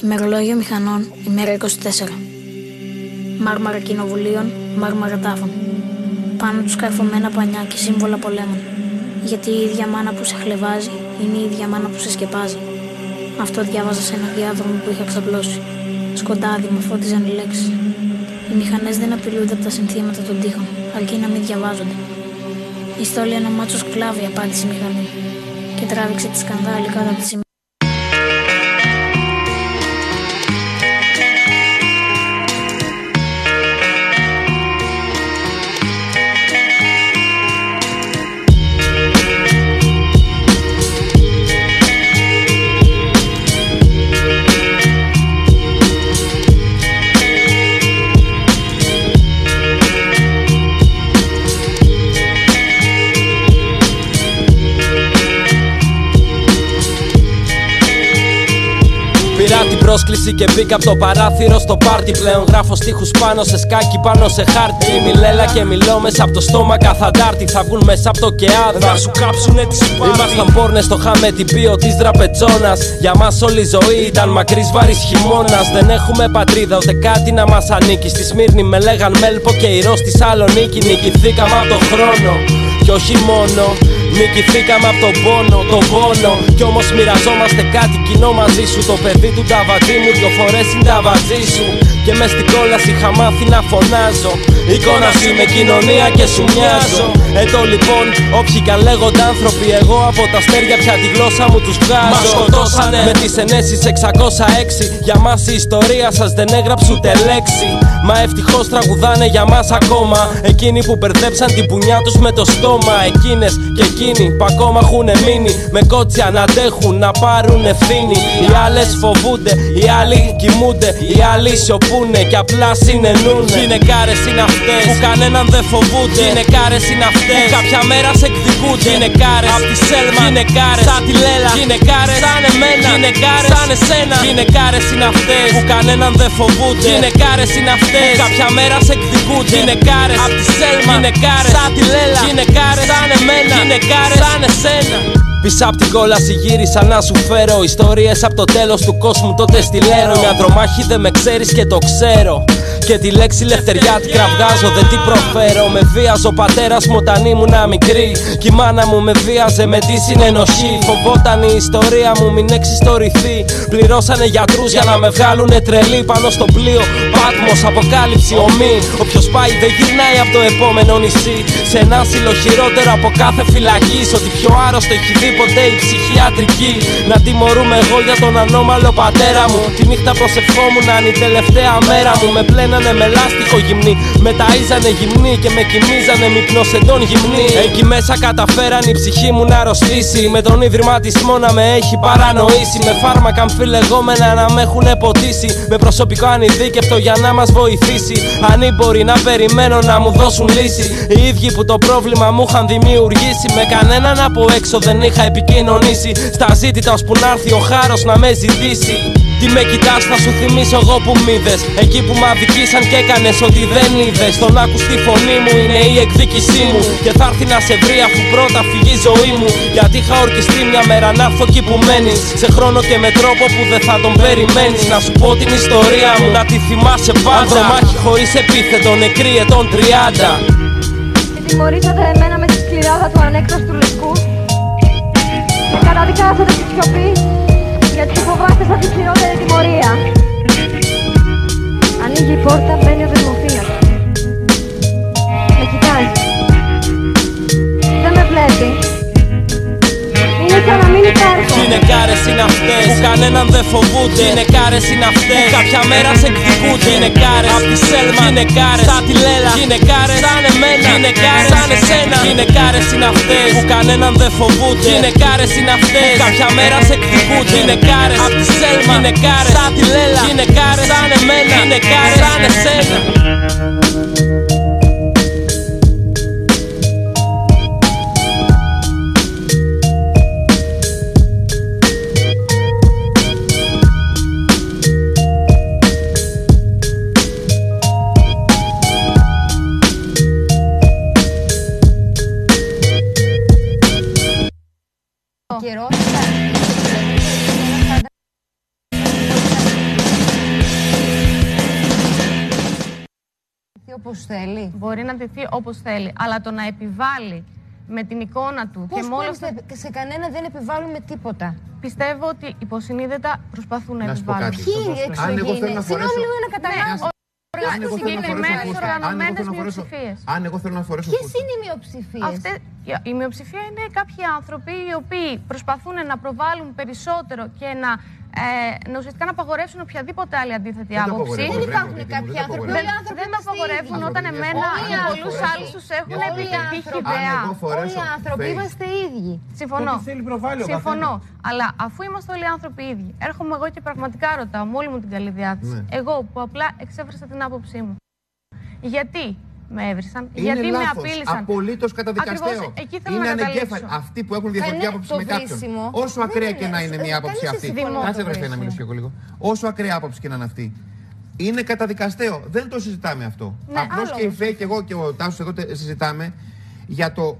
Ημερολόγιο μηχανών, ημέρα 24. Μάρμαρα κοινοβουλίων, μάρμαρα τάφων. Πάνω τους καρφωμένα πανιά και σύμβολα πολέμων. Γιατί η ίδια μάνα που σε χλεβάζει είναι η ίδια μάνα που σε σκεπάζει. Αυτό διάβαζα σε ένα διάδρομο που είχα ξαπλώσει. Σκοτάδι με φώτιζαν οι λέξεις. Οι μηχανές δεν απειλούνται από τα συνθήματα των τοίχων, αρκεί να μην διαβάζονται. Η στόλη ένα μάτσος σκλάβι, απάντησε η μηχανή. Και τράβηξε τη σκανδάλη κάτω από τη σημαία. Πρόσκληση και μπήκα από το παράθυρο στο πάρτι. Πλέον γράφω στίχους πάνω σε σκάκι, πάνω σε χάρτη. Μιλέλα και μιλώ μέσα από το στόμα καθαντάρτη. Θα βγουν μέσα από το κεάδα. Θα σου κάψουνε τη σπάρτη. Ήμασταν πόρνες, το είχαμε την πίο της δραπετσόνα. Για μας όλη η ζωή ήταν μακρύς βαρύ χειμώνας. Δεν έχουμε πατρίδα ούτε κάτι να μας ανήκει. Στη Σμύρνη με λέγαν Μέλπο και ηρώ στη Σαλονίκη. Νικηθήκαμε από το χρόνο. Και όχι μόνο, νικηθήκαμε από τον πόνο, τον πόνο. Κι όμως μοιραζόμαστε κάτι κοινό μαζί σου. Το παιδί του ταβατζή μου δυο φορές είναι ταβατζή σου. Και μες στην κόλαση είχα μάθει να φωνάζω. Εικόνα σου είμαι κοινωνία και σου μοιάζω. Εδώ λοιπόν, όποιοι κι αν λέγονται άνθρωποι, εγώ από τα αστέρια πια τη γλώσσα μου τους βγάζω. Μας σκοτώσανε με τις ενέσεις 606. Για μας η ιστορία σας δεν έγραψε ούτε λέξη. Μα ευτυχώς τραγουδάνε για μας ακόμα. Εκείνοι που μπερδέψαν την πουνιά τους με το στόμα. Εκείνες και εκείνοι που ακόμα έχουν μείνει. Με κότσια να αντέχουν, να πάρουν ευθύνη. Οι άλλες φοβούνται, οι άλλοι κοιμούνται. Οι άλλοι σιωπούνε και απλά συνεννούνε. Γυναικάρες είναι αυτές που κανέναν δεν φοβούνται. Γυναικάρες είναι αυτές που κάποια μέρα σε εκδικούνται. Γυναικάρες απ' τη Σέλμα, γυναικάρες σαν τη Λέλα. Γυναικάρες σαν εμένα, γυναικάρες σαν εσένα. Γυναικάρες είναι αυτές που κανέναν δεν φοβούνται. Γυναικάρες είναι αυτέ που κάποια μέρα σε εκδικούνται. Γυναικάρες. Απ' τη Σέλμα, γυναικάρες. Σαν τη Λέλα. Γυναικάρες. Σαν εμένα, γυναικάρες. Σαν εσένα. Πίσω απ' την κόλαση γύρισα να σου φέρω Ιστορίες από το τέλος του κόσμου τότε στη Λέρο Μια τρομάχη δεν με ξέρεις και το ξέρω και τη λέξη λευτεριά την κραυγάζω, δεν την προφέρω. Με βίαζε ο πατέρας μου όταν ήμουν μικρή. Κι η μάνα μου με βίαζε με τη συνενοχή. Φοβόταν η ιστορία μου μην εξιστορηθεί. Πληρώσανε γιατρούς για να με βγάλουνε τρελή πάνω στο πλοίο. Πάτμος, αποκάλυψη, ομή. Όποιος πάει δεν γυρνάει από το επόμενο νησί. Σε ένα άσυλο χειρότερο από κάθε φυλακή. Σ' Ότι πιο άρρωστο έχει δει ποτέ η ψυχιατρική. Να τιμωρούμε εγώ για τον ανώμαλο πατέρα μου. Τη νύχτα προσευχόμουν να είναι η τελευταία μέρα μου. Με πλένανε με λάστιχο γυμνή. Με ταΐζανε γυμνή και με κοιμίζανε μυπνοσεντών γυμνή. Εκεί μέσα καταφέραν η ψυχή μου να αρρωστήσει. Με τον ιδρυματισμό να με έχει παρανοήσει. Με φάρμακα αμφιλεγόμενα να με έχουν ποτίσει. Με προσωπικό ανειδίκευτο για να μας βοηθήσει. Αν μπορεί να περιμένω να μου δώσουν λύση. Οι ίδιοι που το πρόβλημα μου είχαν δημιουργήσει. Με κανέναν από έξω δεν είχα επικοινωνήσει. Στα ζήτητα ώσπου να έρθει ο χάρος να με ζητήσει. Τι με κοιτάς θα σου θυμίσω εγώ που μ' είδες. Εκεί που μ' αδικήσαν και έκανες ότι δεν είδες. Τον άκους τη φωνή μου είναι η εκδίκησή μου. Και θα έρθει να σε βρει αφού πρώτα φύγει η ζωή μου. Γιατί είχα ορκιστεί μια μέρα να έρθω εκεί που μένεις. Σε χρόνο και με τρόπο που δεν θα τον περιμένεις. Να σου πω την ιστορία μου να τη θυμάσαι πάντα. Ανδρομάχη χωρίς επίθετο νεκρή ετών 30 Και τιμωρήσατε εμένα με τη σκληράδα του ανέκταστου λευκού Και καταδικάσατε τη σιωπή γιατί φοβάστε σαν τη χειρότερη τιμωρία. Ανοίγει η πόρτα, μπαίνει ο δεσμοφύλακας. Σαν να μην υπάρχω. Γυναικάρες είναι αυτές που κανέναν δεν φοβούνται. Γυναικάρες είναι αυτές που κάποια μέρα σε εκδικούνται. Γυναικάρες απ' τη Σέλμα, γυναικάρες σαν τη Λέλα. Γυναικάρες σαν εμένα, γυναικάρες σαν εσένα. Γυναικάρες είναι αυτές που κανέναν δεν φοβούνται. Γυναικάρες είναι αυτές που κάποια μέρα σε εκδικούνται. Γυναικάρες απ' τη Σέλμα, γυναικάρες σαν τη Λέλα. Γυναικάρες σαν εμένα, γυναικάρες σαν εσένα. Θέλει. Μπορεί να ντυθεί όπως θέλει, αλλά το να επιβάλλει με την εικόνα του Πώς και με όλα μπορείς αυτά... να- σε κανένα δεν επιβάλλουμε τίποτα. Πιστεύω ότι υποσυνείδητα προσπαθούν να, Να σου πω επιβάλλουν. κάτι. Ποιοι Αν εγώ εξωγήινοι. θέλω να φορέσω- Συγγνώμη λίγο να καταλάβω. Ναι, Αν εγώ θέλω να φορέσω συγκεκριμένες φούστα, αν εγώ οργανωμένες θέλω να φορέσω- μειοψηφίες. Αν εγώ θέλω να φορέσω Ποιες φούστα. είναι οι μειοψηφίες; Αυτές, η μειοψηφία είναι κάποιοι άνθρωποι οι οποίοι προσπαθούν να προβάλλουν περισσότερο και να, ε, να ουσιαστικά να απαγορεύσουν οποιαδήποτε άλλη αντίθετη Δεν το άποψη. απαγορεύουν, Δεν υπάρχουν βρε, κάποιοι δεν το άνθρωποι. Δεν, Όλοι οι άνθρωποι δεν το είμαστε απαγορεύουν ίδιοι. όταν εμένα Όλοι και οι πολλούς άνθρωποι- άλλους τους έχουν Όλοι οι επιτύχει άνθρωποι- ιδέα. Αν εγώ φορέσω Όλοι οι άνθρωποι fake. είμαστε ίδιοι. Συμφωνώ. Ό,τι θέλει προβάλλει ο Συμφωνώ. Αλλά αφού είμαστε όλοι άνθρωποι ίδιοι, έρχομαι εγώ και πραγματικά ρωτάω με όλη μου την καλή διάθεση. Ναι. Εγώ που απλά εξέφρασα την άποψή μου. Γιατί με έβρισαν, Είναι γιατί με λάθος. απείλησαν. Απολύτως καταδικαστέο. Ακριβώς, εκεί θέλω είναι να ανεγκέφαλοι. καταλήξω. Αυτοί που έχουν διαφορετική Κανέ- άποψη το με κάποιον. βρίσιμο Όσο δεν ακραία είναι- και να είναι μια άποψη κανείς αυτή. δεν συμφωνεί με Κάτσε το βρε να βρίσιμο. μιλήσω και εγώ λίγο. Όσο ακραία άποψη και να είναι αυτή. Είναι καταδικαστέο. Δεν το συζητάμε αυτό. Ναι, Απλώς άλλο και η όμως. Φέη και εγώ και ο Τάσος εδώ τε- συζητάμε για το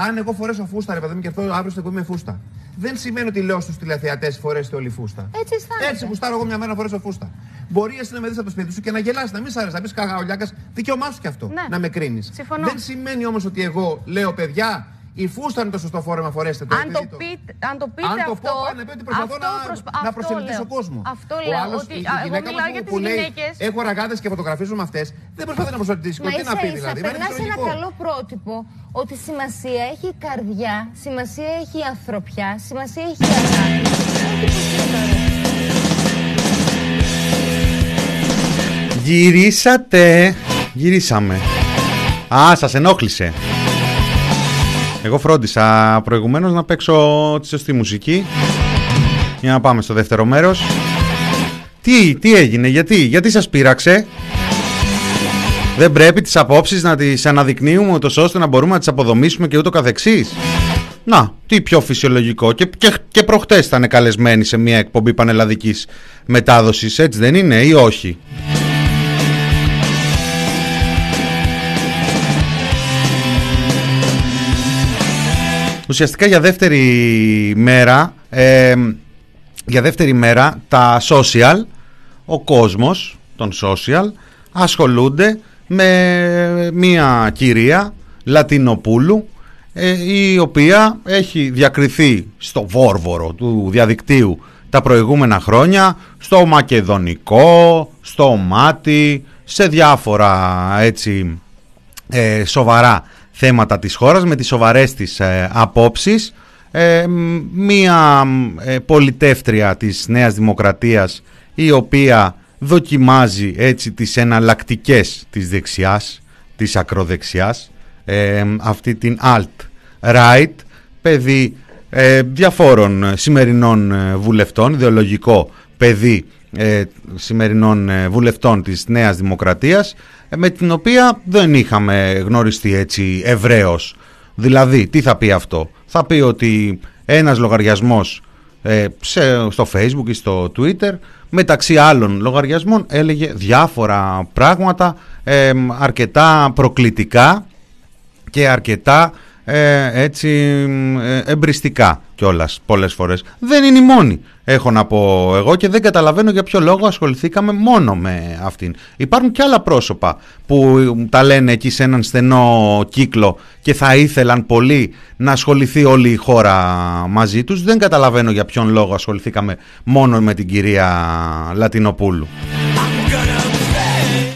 αν εγώ φορέσω φούστα, ρε παιδί μου, και έρθω αύριο στο με φούστα. Δεν σημαίνει ότι λέω στους τηλεθεατές φορέστε όλη φούστα. Έτσι αισθάνεσαι. Έτσι γουστάρω εγώ μια μέρα να φορέσω φούστα. Μπορεί εσύ να με δεις από το σπίτι σου και να γελάσει, να μην σ' άρεσε, να πεις καγαολιάκας. Δικαίωμά σου κι αυτό. Ναι. Να με κρίνεις. Συμφωνώ. Δεν σημαίνει όμως ότι εγώ λέω, παιδιά, η φούστα είναι το σωστό φόρεμα, φορέστε το. Αν επειδή το, πείτε, αν το πείτε αν το αυτό, πω, πάει να πει ότι προσπαθώ αυτό να, προσπα- να αυτό προσελκύσω λέω. κόσμο. Αυτό Ο λέω. άλλος, ότι, η, η α, εγώ γυναίκα μιλάω μας για που, τις που λέει, γυναίκες. έχω ραγάδες και φωτογραφίζω με αυτές, δεν προσπαθεί να προσελκύσει Μα κόσμο. Τι να ίσα πει ίσα δηλαδή. Μα είναι περνάς ένα φυσιολογικό. καλό πρότυπο ότι σημασία έχει η καρδιά, σημασία έχει η ανθρωπιά, σημασία έχει η αγάπη. Όχι πως είναι τώρα. Γυρίσατε. Γυρίσαμε. Α, σας ενόχλησε. Εγώ φρόντισα προηγουμένως να παίξω τη σωστή μουσική. Για να πάμε στο δεύτερο μέρος. Τι, τι έγινε, γιατί, γιατί σας πείραξε; Δεν πρέπει τις απόψεις να τις αναδεικνύουμε ούτως ώστε να μπορούμε να τις αποδομήσουμε και ούτω καθεξής. Να, τι πιο φυσιολογικό. Και, και, και προχτές ήταν καλεσμένοι σε μια εκπομπή πανελλαδικής μετάδοσης, έτσι δεν είναι ή όχι; Ουσιαστικά για δεύτερη μέρα, ε, για δεύτερη μέρα τα social, ο κόσμος των social ασχολούνται με μία κυρία Λατινοπούλου ε, η οποία έχει διακριθεί στο βόρβορο του διαδικτύου τα προηγούμενα χρόνια στο μακεδονικό, στο μάτι, σε διάφορα έτσι ε, σοβαρά θέματα της χώρας με τις σοβαρές της ε, απόψεις. Ε, μ, μία ε, πολιτεύτρια της Νέας Δημοκρατίας η οποία δοκιμάζει έτσι τις εναλλακτικές της δεξιάς, της ακροδεξιάς ε, αυτή την alt-right παιδί ε, διαφόρων ε, σημερινών ε, βουλευτών, ιδεολογικό παιδί ε, σημερινών ε, βουλευτών της Νέας Δημοκρατίας ε, με την οποία δεν είχαμε γνωριστεί έτσι ευρέως. Δηλαδή, τι θα πει αυτό; Θα πει ότι ένας λογαριασμός ε, σε, στο facebook ή στο twitter μεταξύ άλλων λογαριασμών έλεγε διάφορα πράγματα ε, αρκετά προκλητικά και αρκετά ε, έτσι ε, εμπριστικά κιόλας πολλές φορές. Δεν είναι η μόνη έχω να πω εγώ και δεν καταλαβαίνω για ποιο λόγο ασχοληθήκαμε μόνο με αυτήν. Υπάρχουν και άλλα πρόσωπα που τα λένε εκεί σε έναν στενό κύκλο και θα ήθελαν πολύ να ασχοληθεί όλη η χώρα μαζί τους. Δεν καταλαβαίνω για ποιον λόγο ασχοληθήκαμε μόνο με την κυρία Λατινοπούλου.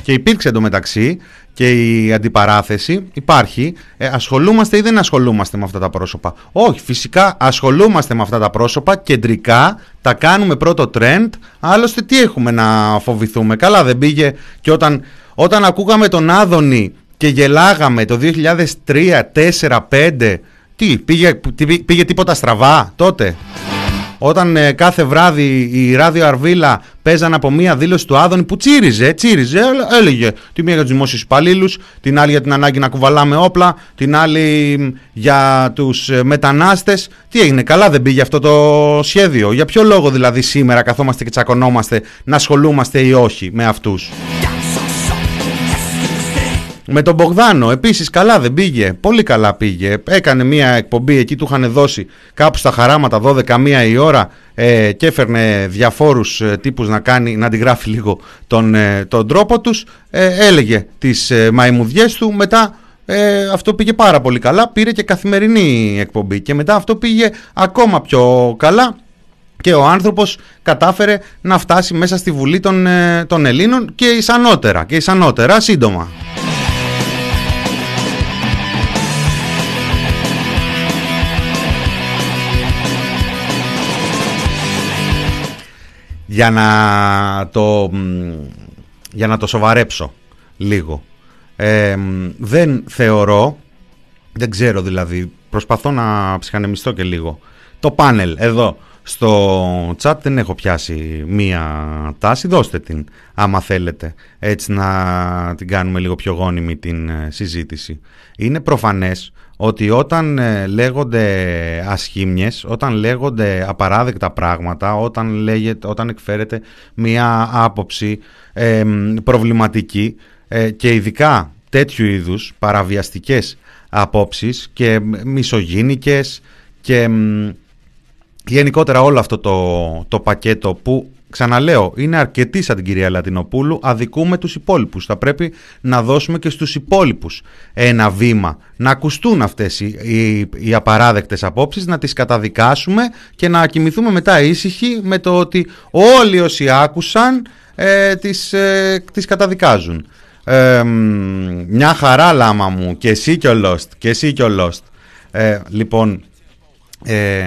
Και υπήρξε εντωμεταξύ και η αντιπαράθεση υπάρχει. Ε, ασχολούμαστε ή δεν ασχολούμαστε με αυτά τα πρόσωπα; Όχι, φυσικά ασχολούμαστε με αυτά τα πρόσωπα κεντρικά, τα κάνουμε πρώτο trend. Άλλωστε τι έχουμε να φοβηθούμε; Καλά δεν πήγε και όταν, όταν ακούγαμε τον Άδωνη και γελάγαμε το 2003, 4, 5, τι, πήγε, τι, πήγε τίποτα στραβά τότε; Όταν ε, κάθε βράδυ η Ράδιο Αρβίλα παίζαν από μία δήλωση του Άδωνη που τσίριζε, τσίριζε, έλε- έλεγε τη μία για τους δημόσιους υπαλλήλους, την άλλη για την ανάγκη να κουβαλάμε όπλα, την άλλη μ, για τους ε, μετανάστες. Τι έγινε, καλά δεν πήγε αυτό το σχέδιο. Για ποιο λόγο δηλαδή σήμερα καθόμαστε και τσακωνόμαστε να ασχολούμαστε ή όχι με αυτούς; Με τον Μπογδάνο επίσης καλά δεν πήγε, πολύ καλά πήγε. Έκανε μια εκπομπή, εκεί του είχαν δώσει κάπου στα χαράματα 12 μία η ώρα ε, και έφερνε διαφόρους ε, τύπους να, κάνει, να αντιγράφει λίγο τον, ε, τον τρόπο τους. Ε, έλεγε τις ε, μαϊμουδιές του, μετά ε, αυτό πήγε πάρα πολύ καλά, πήρε και καθημερινή εκπομπή και μετά αυτό πήγε ακόμα πιο καλά και ο άνθρωπος κατάφερε να φτάσει μέσα στη Βουλή των, ε, των Ελλήνων και ισανότερα, και ισανότερα σύντομα. Για να το, μ, για να το σοβαρέψω λίγο. Ε, μ, δεν θεωρώ, δεν ξέρω δηλαδή, προσπαθώ να ψυχανεμιστώ και λίγο. Το πάνελ εδώ στο chat δεν έχω πιάσει μία τάση, δώστε την άμα θέλετε έτσι να την κάνουμε λίγο πιο γόνιμη την ε, συζήτηση. Είναι προφανές ότι όταν ε, λέγονται ασχήμιες, όταν λέγονται απαράδεκτα πράγματα, όταν, λέγεται, όταν εκφέρεται μία άποψη ε, προβληματική ε, και ειδικά τέτοιου είδους παραβιαστικές απόψεις και μισογίνικες και μ, γενικότερα όλο αυτό το, το πακέτο που ξαναλέω είναι αρκετή σαν την κυρία Λατινοπούλου αδικούμε τους υπόλοιπους. Θα πρέπει να δώσουμε και στους υπόλοιπους ένα βήμα. Να ακουστούν αυτές οι, οι, οι απαράδεκτες απόψεις να τις καταδικάσουμε και να κοιμηθούμε μετά ήσυχοι με το ότι όλοι όσοι άκουσαν ε, τις, ε, τις καταδικάζουν. Ε, μ, μια χαρά λάμα μου και εσύ και ο Lost και εσύ και ο Lost. Ε, λοιπόν ε,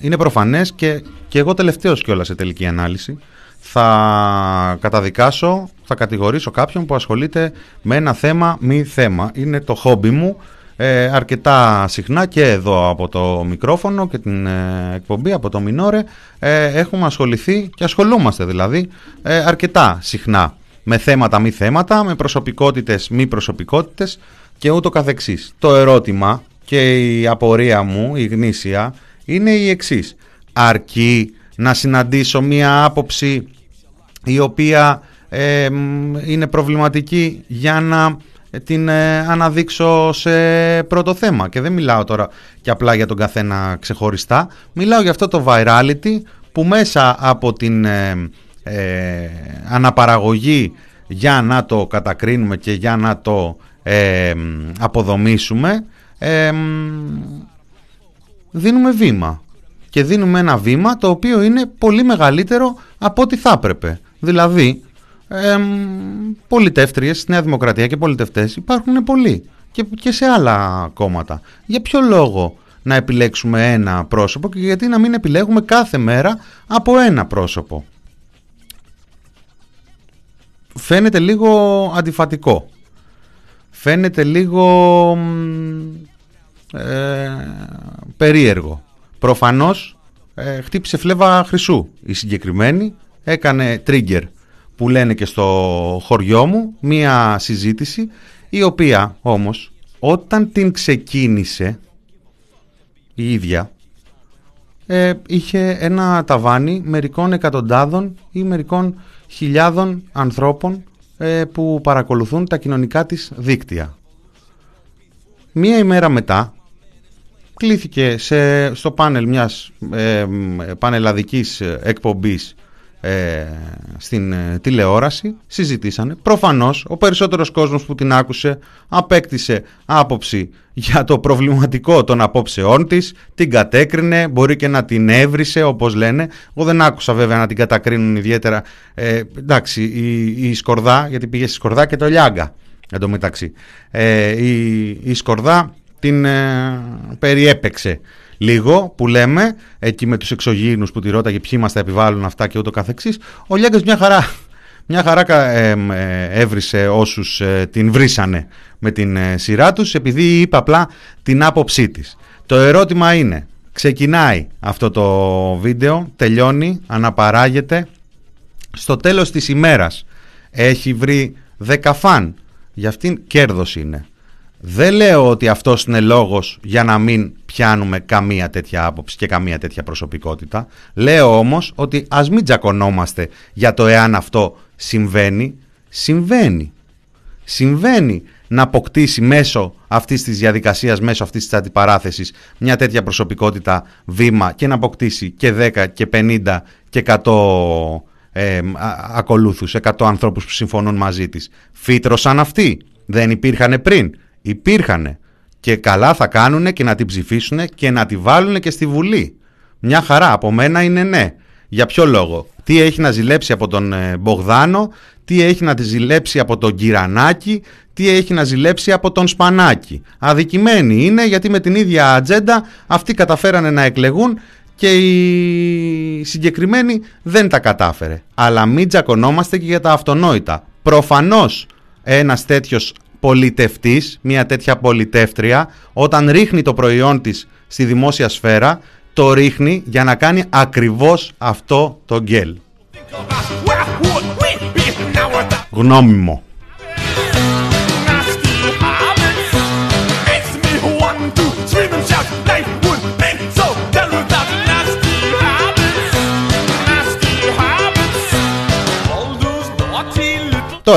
είναι προφανές και, και εγώ τελευταίος κιόλας σε τελική ανάλυση θα καταδικάσω, θα κατηγορήσω κάποιον που ασχολείται με ένα θέμα μη θέμα. Είναι το χόμπι μου ε, αρκετά συχνά και εδώ από το μικρόφωνο και την ε, εκπομπή από το Μινόρε ε, έχουμε ασχοληθεί και ασχολούμαστε δηλαδή ε, αρκετά συχνά με θέματα μη θέματα, με προσωπικότητες μη προσωπικότητες και ούτω καθεξής. Το ερώτημα και η απορία μου, η γνήσια, είναι η εξής. Αρκεί να συναντήσω μία άποψη η οποία ε, μ, είναι προβληματική για να την ε, αναδείξω σε πρώτο θέμα. Και δεν μιλάω τώρα και απλά για τον καθένα ξεχωριστά. Μιλάω για αυτό το virality που μέσα από την ε, ε, αναπαραγωγή για να το κατακρίνουμε και για να το ε, αποδομήσουμε ε, δίνουμε βήμα. Και δίνουμε ένα βήμα το οποίο είναι πολύ μεγαλύτερο από ό,τι θα έπρεπε. Δηλαδή, ε, πολιτεύτριες, Νέα Δημοκρατία και πολιτευτές υπάρχουν πολλοί και, και σε άλλα κόμματα. Για ποιο λόγο να επιλέξουμε ένα πρόσωπο και γιατί να μην επιλέγουμε κάθε μέρα από ένα πρόσωπο; Φαίνεται λίγο αντιφατικό. Φαίνεται λίγο ε, περίεργο. Προφανώς ε, χτύπησε φλέβα χρυσού η συγκεκριμένη, έκανε trigger που λένε και στο χωριό μου, μία συζήτηση η οποία όμως όταν την ξεκίνησε η ίδια ε, είχε ένα ταβάνι μερικών εκατοντάδων ή μερικών χιλιάδων ανθρώπων ε, που παρακολουθούν τα κοινωνικά της δίκτυα. Μία ημέρα μετά κλήθηκε σε, στο πάνελ μιας ε, πανελλαδικής εκπομπής ε, στην ε, τηλεόραση, συζητήσανε. Προφανώς ο περισσότερος κόσμος που την άκουσε απέκτησε άποψη για το προβληματικό των απόψεών της, την κατέκρινε, μπορεί και να την έβρισε όπως λένε. Εγώ δεν άκουσα βέβαια να την κατακρίνουν ιδιαίτερα, ε, εντάξει, η, η Σκορδά, γιατί πήγε στη Σκορδά και το Λιάγκα, εν τω μεταξύ. Ε, η, η Σκορδά την ε, περιέπαιξε λίγο που λέμε εκεί με τους εξωγήινους που τη ρώταγε ποιοι μας τα επιβάλλουν αυτά και ούτω καθεξής ο Λιάγκας μια χαρά μια χαρά ε, ε, έβρισε όσους ε, την βρίσανε με την ε, σειρά τους επειδή είπε απλά την άποψή της. Το ερώτημα είναι, ξεκινάει αυτό το βίντεο, τελειώνει, αναπαράγεται, στο τέλος της ημέρας έχει βρει 10 φαν, για αυτήν κέρδος είναι. Δεν λέω ότι αυτός είναι λόγος για να μην πιάνουμε καμία τέτοια άποψη και καμία τέτοια προσωπικότητα. Λέω όμως ότι ας μην τζακωνόμαστε για το εάν αυτό συμβαίνει. Συμβαίνει. συμβαίνει να αποκτήσει μέσω αυτής της διαδικασίας, μέσω αυτής της αντιπαράθεσης μια τέτοια προσωπικότητα βήμα και να αποκτήσει και 10 και 50 και 100 ε, α- ακολούθους, 100 ανθρώπους που συμφωνούν μαζί της. Φύτρωσαν αυτοί, δεν υπήρχανε πριν, υπήρχανε και καλά θα κάνουν και να την ψηφίσουν και να τη βάλουν και στη Βουλή. Μια χαρά, από μένα είναι ναι. Για ποιο λόγο; Τι έχει να ζηλέψει από τον ε, Μπογδάνο, τι έχει να τη ζηλέψει από τον Κυρανάκη, τι έχει να ζηλέψει από τον Σπανάκη. Αδικημένοι είναι γιατί με την ίδια ατζέντα αυτοί καταφέρανε να εκλεγούν και η συγκεκριμένη δεν τα κατάφερε. Αλλά μην τζακωνόμαστε και για τα αυτονόητα. Προφανώς ένας τέτοιος πολιτευτής, μια τέτοια πολιτεύτρια, όταν ρίχνει το προϊόν της στη δημόσια σφαίρα, το ρίχνει για να κάνει ακριβώς αυτό το γκέλ. Γνώμη μου.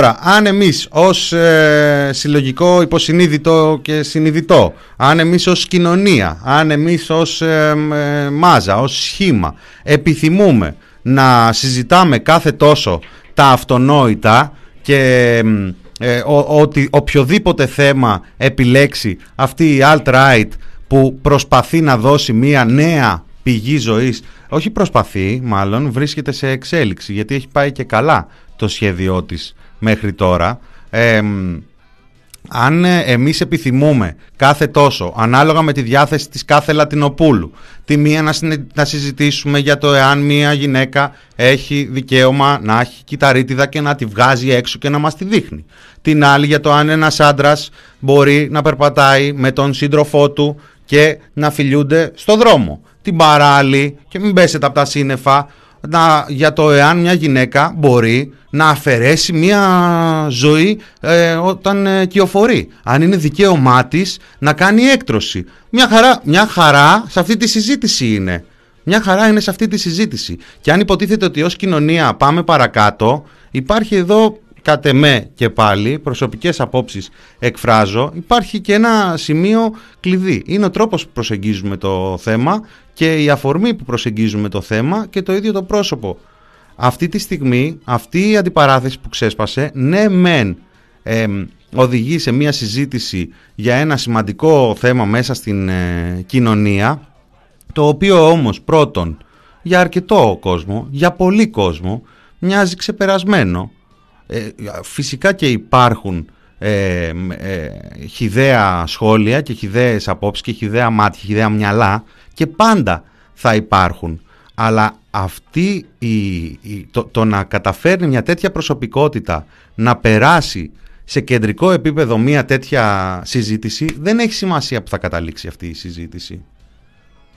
Τώρα, αν εμείς ως ε, συλλογικό υποσυνείδητο και συνειδητό, αν εμείς ως κοινωνία, αν εμείς ως ε, ε, μάζα, ως σχήμα, επιθυμούμε να συζητάμε κάθε τόσο τα αυτονόητα και μ, ε, ο- ότι οποιοδήποτε θέμα επιλέξει αυτή η alt-right που προσπαθεί να δώσει μία νέα πηγή ζωής, όχι προσπαθεί μάλλον, βρίσκεται σε εξέλιξη γιατί έχει πάει και καλά το σχέδιό της μέχρι τώρα. Ε, μ, αν ε, εμείς επιθυμούμε κάθε τόσο, ανάλογα με τη διάθεση της κάθε Λατινοπούλου, τη μία να, συνε- να συζητήσουμε για το εάν μία γυναίκα έχει δικαίωμα να έχει κυταρίτιδα και να τη βγάζει έξω και να μας τη δείχνει. Την άλλη για το αν ένας άντρας μπορεί να περπατάει με τον σύντροφό του και να φιλιούνται στο δρόμο. Την παράλληλη και μην πέσετε από τα σύννεφα να, για το εάν μια γυναίκα μπορεί να αφαιρέσει μια ζωή ε, όταν ε, κυοφορεί. Αν είναι δικαίωμά της να κάνει έκτρωση. Μια χαρά, μια χαρά σε αυτή τη συζήτηση είναι. Μια χαρά είναι σε αυτή τη συζήτηση. Και αν υποτίθεται ότι ως κοινωνία πάμε παρακάτω, υπάρχει εδώ κατ' εμέ και πάλι, προσωπικές απόψεις εκφράζω, υπάρχει και ένα σημείο κλειδί. Είναι ο τρόπος που προσεγγίζουμε το θέμα και η αφορμή που προσεγγίζουμε το θέμα και το ίδιο το πρόσωπο. Αυτή τη στιγμή, αυτή η αντιπαράθεση που ξέσπασε, ναι μεν εμ, οδηγεί σε μια συζήτηση για ένα σημαντικό θέμα μέσα στην ε, κοινωνία, το οποίο όμως πρώτον για αρκετό κόσμο, για πολύ κόσμο, μοιάζει ξεπερασμένο. Ε, φυσικά και υπάρχουν ε, ε, χιδαία σχόλια και χιδαίες απόψεις και χιδαία μάτια, χιδαία μυαλά και πάντα θα υπάρχουν. Αλλά αυτή η, η- το, το να καταφέρνει μια τέτοια προσωπικότητα να περάσει σε κεντρικό επίπεδο μια τέτοια συζήτηση δεν έχει σημασία που θα καταλήξει αυτή η συζήτηση.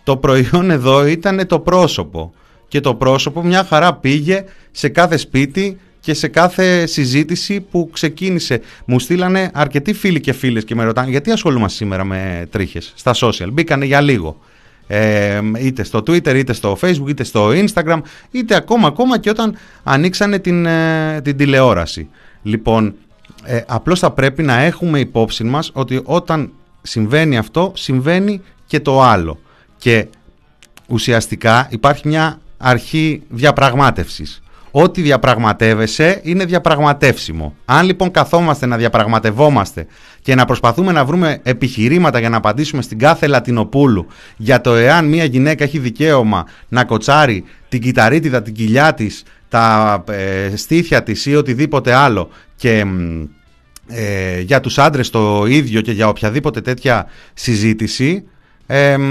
Το προϊόν εδώ ήταν το πρόσωπο και το πρόσωπο μια χαρά πήγε σε κάθε σπίτι και σε κάθε συζήτηση που ξεκίνησε. Μου στείλανε αρκετοί φίλοι και φίλες και με ρωτάνε γιατί ασχολούμαστε σήμερα με τρίχες στα social; Μπήκανε για λίγο. Ε, είτε στο Twitter, είτε στο Facebook, είτε στο Instagram, είτε ακόμα, ακόμα και όταν ανοίξανε την, ε, την τηλεόραση. Λοιπόν, ε, απλώς θα πρέπει να έχουμε υπόψη μας ότι όταν συμβαίνει αυτό, συμβαίνει και το άλλο. Και ουσιαστικά υπάρχει μια αρχή διαπραγμάτευσης. Ό,τι διαπραγματεύεσαι είναι διαπραγματεύσιμο. Αν λοιπόν καθόμαστε να διαπραγματευόμαστε και να προσπαθούμε να βρούμε επιχειρήματα για να απαντήσουμε στην κάθε Λατινοπούλου για το εάν μια γυναίκα έχει δικαίωμα να κοτσάρει την κυταρίτιδα, την κοιλιά της, τα ε, στήθια της ή οτιδήποτε άλλο και μ, ε, για τους άντρες το ίδιο και για οποιαδήποτε τέτοια συζήτηση ε, μ,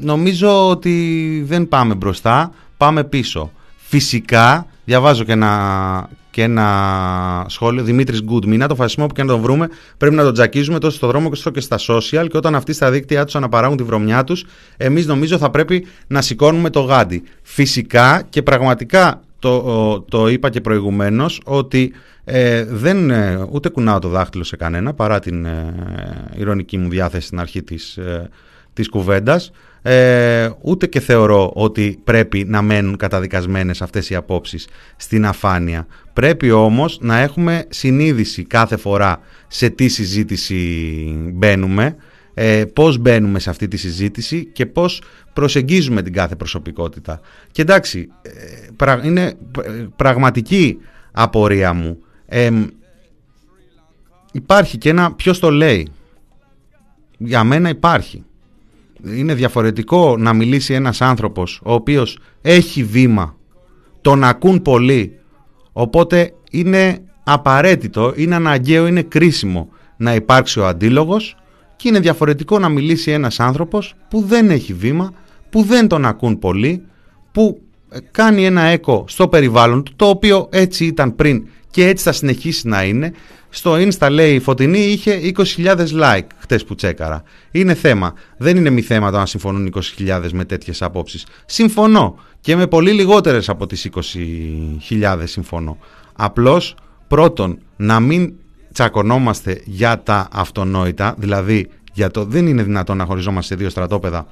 νομίζω ότι δεν πάμε μπροστά, πάμε πίσω. Φυσικά, διαβάζω και ένα, και ένα σχόλιο, Δημήτρης Γκούντμινα, το φασισμό που και να τον βρούμε πρέπει να τον τζακίζουμε τόσο στο δρόμο όσο και στα social και όταν αυτοί στα δίκτυά τους αναπαράγουν τη βρωμιά τους, εμείς νομίζω θα πρέπει να σηκώνουμε το γάντι. Φυσικά και πραγματικά το, το είπα και προηγουμένως ότι ε, δεν ε, ούτε κουνάω το δάχτυλο σε κανένα παρά την ε, ηρωνική μου διάθεση στην αρχή της ε, της κουβέντας ε, ούτε και θεωρώ ότι πρέπει να μένουν καταδικασμένες αυτές οι απόψεις στην αφάνεια. Πρέπει όμως να έχουμε συνείδηση κάθε φορά σε τι συζήτηση μπαίνουμε, ε, πώς μπαίνουμε σε αυτή τη συζήτηση και πώς προσεγγίζουμε την κάθε προσωπικότητα. Και εντάξει, ε, πρα- είναι ε, πραγματική απορία μου. Ε, υπάρχει και ένα ποιος το λέει. Για μένα υπάρχει. Είναι διαφορετικό να μιλήσει ένας άνθρωπος ο οποίος έχει βήμα, τον ακούν πολύ, οπότε είναι απαραίτητο, είναι αναγκαίο, είναι κρίσιμο να υπάρξει ο αντίλογος και είναι διαφορετικό να μιλήσει ένας άνθρωπος που δεν έχει βήμα, που δεν τον ακούν πολύ, που ε, κάνει ένα έκο στο περιβάλλον του, το οποίο έτσι ήταν πριν και έτσι θα συνεχίσει να είναι. Στο Insta λέει η Φωτεινή είχε 20.000 like χτες που τσέκαρα. Είναι θέμα. Δεν είναι μη θέμα το να συμφωνούν 20.000 με τέτοιες απόψεις. Συμφωνώ και με πολύ λιγότερες από τις 20.000 συμφωνώ. Απλώς πρώτον να μην τσακωνόμαστε για τα αυτονόητα, δηλαδή για το δεν είναι δυνατόν να χωριζόμαστε σε δύο στρατόπεδα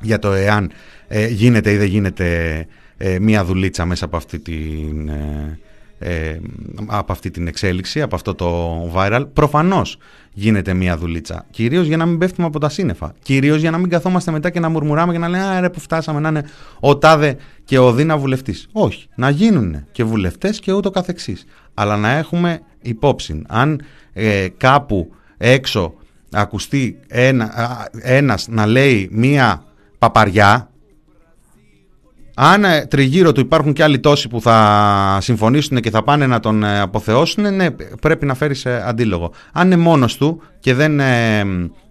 για το εάν ε, γίνεται ή δεν γίνεται ε, μία δουλίτσα μέσα από αυτή την, ε, ε, από αυτή την εξέλιξη, από αυτό το viral. Προφανώς γίνεται μία δουλίτσα. Κυρίως για να μην πέφτουμε από τα σύννεφα. Κυρίως για να μην καθόμαστε μετά και να μουρμουράμε και να λέμε «Α, ρε που φτάσαμε να είναι ο τάδε και ο δίνα βουλευτής». Όχι, να γίνουν και βουλευτές και ούτω καθεξής. Αλλά να έχουμε υπόψη. Αν ε, κάπου έξω ακουστεί ένα, α, ένας να λέει μία παπαριά αν ε, τριγύρω του υπάρχουν και άλλοι τόσοι που θα συμφωνήσουν και θα πάνε να τον ε, αποθεώσουν, ναι, πρέπει να φέρει σε αντίλογο. Αν είναι μόνος του και δεν ε,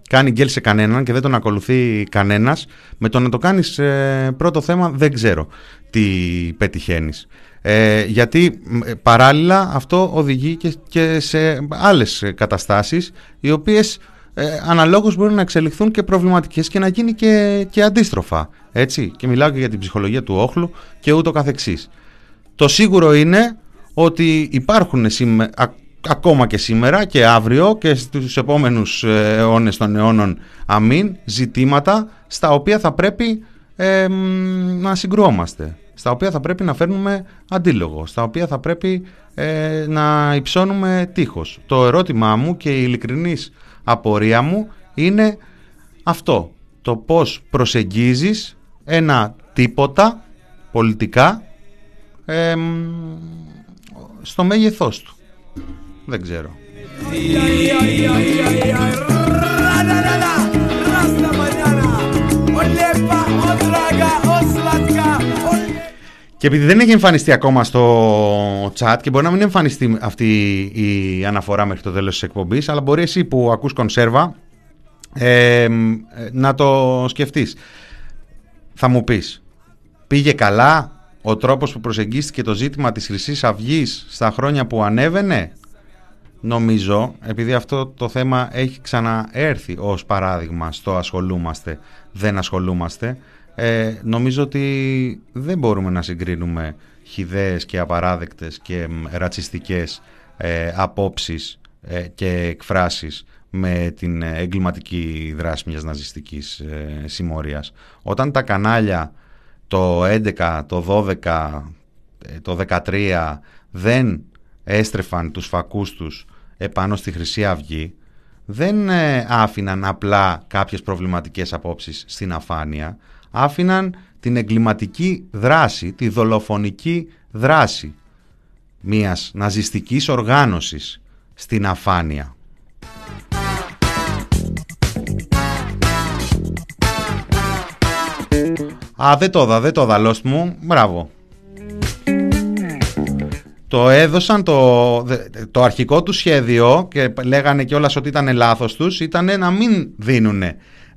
κάνει γκέλ σε κανέναν και δεν τον ακολουθεί κανένας, με το να το κάνεις ε, πρώτο θέμα δεν ξέρω τι πετυχαίνεις. Ε, γιατί ε, παράλληλα αυτό οδηγεί και, και σε άλλες ε, καταστάσεις οι οποίες ε, αναλόγως μπορούν να εξελιχθούν και προβληματικές και να γίνει και, και αντίστροφα. Έτσι, και μιλάω και για την ψυχολογία του όχλου και ούτω καθεξής. Το σίγουρο είναι ότι υπάρχουν σήμε- α- ακόμα και σήμερα και αύριο και στους επόμενους ε, αιώνες των αιώνων αμήν ζητήματα στα οποία θα πρέπει ε, μ, να συγκρουόμαστε, στα οποία θα πρέπει να φέρνουμε αντίλογο, στα οποία θα πρέπει ε, να υψώνουμε τείχος. Το ερώτημά μου και η ειλικρινής απορία μου είναι αυτό, το πώς προσεγγίζεις ένα τίποτα πολιτικά ε, μ, στο μέγεθός του. Δεν ξέρω. Και επειδή δεν έχει εμφανιστεί ακόμα στο chat και μπορεί να μην εμφανιστεί αυτή η αναφορά μέχρι το τέλος της εκπομπής, αλλά μπορεί εσύ που ακούς κονσέρβα ε, να το σκεφτείς. Θα μου πεις, πήγε καλά ο τρόπος που προσεγγίστηκε το ζήτημα της χρυσής αυγής στα χρόνια που ανέβαινε; Νομίζω, επειδή αυτό το θέμα έχει ξαναέρθει ως παράδειγμα στο ασχολούμαστε, δεν ασχολούμαστε, ε, νομίζω ότι δεν μπορούμε να συγκρίνουμε χιδαίες και απαράδεκτες και μ, ρατσιστικές ε, απόψεις ε, και εκφράσεις με την ε, εγκληματική δράση μιας ναζιστικής ε, συμμορίας. Όταν τα κανάλια το 11, το 12, ε, το 13 δεν έστρεφαν τους φακούς τους επάνω στη Χρυσή Αυγή, δεν ε, άφηναν απλά κάποιες προβληματικές απόψεις στην αφάνεια, άφηναν την εγκληματική δράση, τη δολοφονική δράση μιας ναζιστικής οργάνωσης στην αφάνεια. Α, δεν το είδα, δεν το είδα, lost μου. Μπράβο. Το έδωσαν το, δε- το αρχικό του σχέδιο και λέγανε κιόλας ότι ήταν λάθος τους, ήταν να μην δίνουν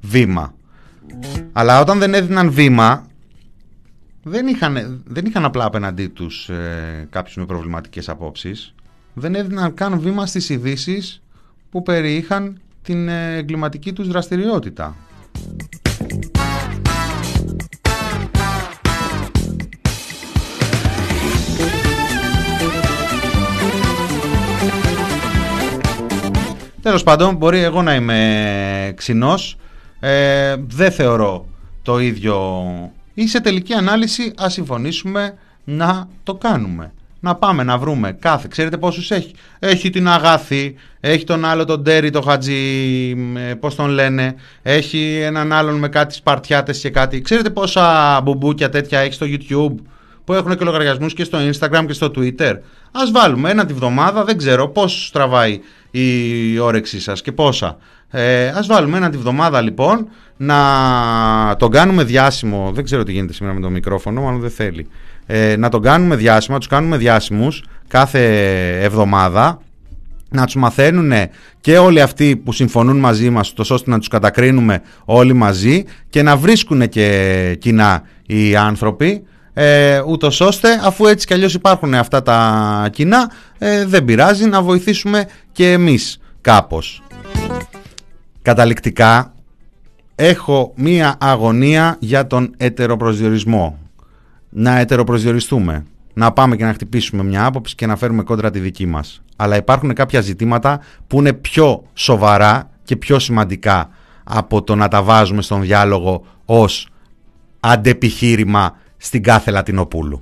βήμα. Αλλά όταν δεν έδιναν βήμα, δεν είχαν, δεν είχαν απλά απέναντί τους ε, κάποιους με προβληματικές απόψεις. Δεν έδιναν καν βήμα στις ειδήσεις που περιείχαν την ε, εγκληματική τους δραστηριότητα. Τέλος πάντων, μπορεί εγώ να είμαι ξινός, ε, δεν θεωρώ το ίδιο ή σε τελική ανάλυση ας συμφωνήσουμε να το κάνουμε. Να πάμε να βρούμε κάθε, ξέρετε πόσους έχει. Έχει την Αγάθη, έχει τον άλλο τον Τέρι, τον Χατζη, ε, πώς τον λένε, έχει έναν άλλον με κάτι σπαρτιάτες και κάτι. Ξέρετε πόσα μπουμπούκια τέτοια έχει στο YouTube που έχουν και λογαριασμούς και στο Instagram και στο Twitter. Ας βάλουμε ένα τη βδομάδα, δεν ξέρω πώς τραβάει η όρεξή σας και πόσα. Ε, ας βάλουμε ένα τη βδομάδα λοιπόν να τον κάνουμε διάσημο, δεν ξέρω τι γίνεται σήμερα με το μικρόφωνο, μάλλον δεν θέλει. Ε, να τον κάνουμε διάσημο, να τους κάνουμε διάσημους κάθε εβδομάδα να τους μαθαίνουν και όλοι αυτοί που συμφωνούν μαζί μας τόσο ώστε να τους κατακρίνουμε όλοι μαζί και να βρίσκουν και κοινά οι άνθρωποι ε, ούτως ώστε αφού έτσι κι αλλιώς υπάρχουν αυτά τα κοινά ε, δεν πειράζει να βοηθήσουμε και εμείς κάπως. Καταληκτικά έχω μία αγωνία για τον ετεροπροσδιορισμό. Να ετεροπροσδιοριστούμε. Να πάμε και να χτυπήσουμε μια άποψη και να φέρουμε κόντρα τη δική μας. Αλλά υπάρχουν κάποια ζητήματα που είναι πιο σοβαρά και πιο σημαντικά από το να τα βάζουμε στον διάλογο ως αντεπιχείρημα στην κάθε Λατινοπούλου.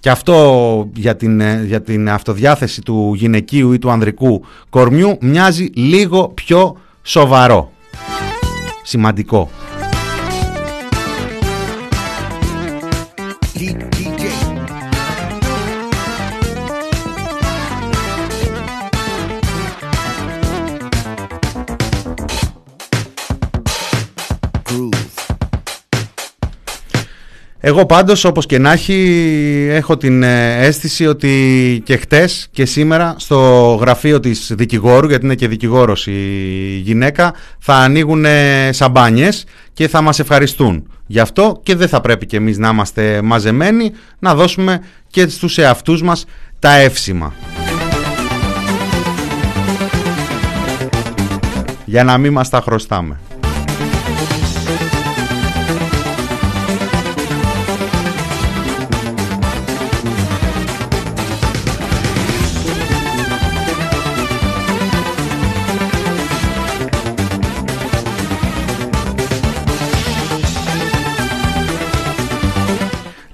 Και αυτό για την, ε, για την αυτοδιάθεση του γυναικείου ή του ανδρικού κορμιού μοιάζει λίγο πιο σοβαρό. Σημαντικό. Εγώ πάντως όπως και να έχει έχω την ε, αίσθηση ότι και χτες και σήμερα στο γραφείο της δικηγόρου γιατί είναι και δικηγόρος η γυναίκα θα ανοίγουν σαμπάνιες και θα μας ευχαριστούν. Γι' αυτό και δεν θα πρέπει και εμείς να είμαστε μαζεμένοι να δώσουμε και στους εαυτούς μας τα εύσημα. Για να μην μας τα χρωστάμε.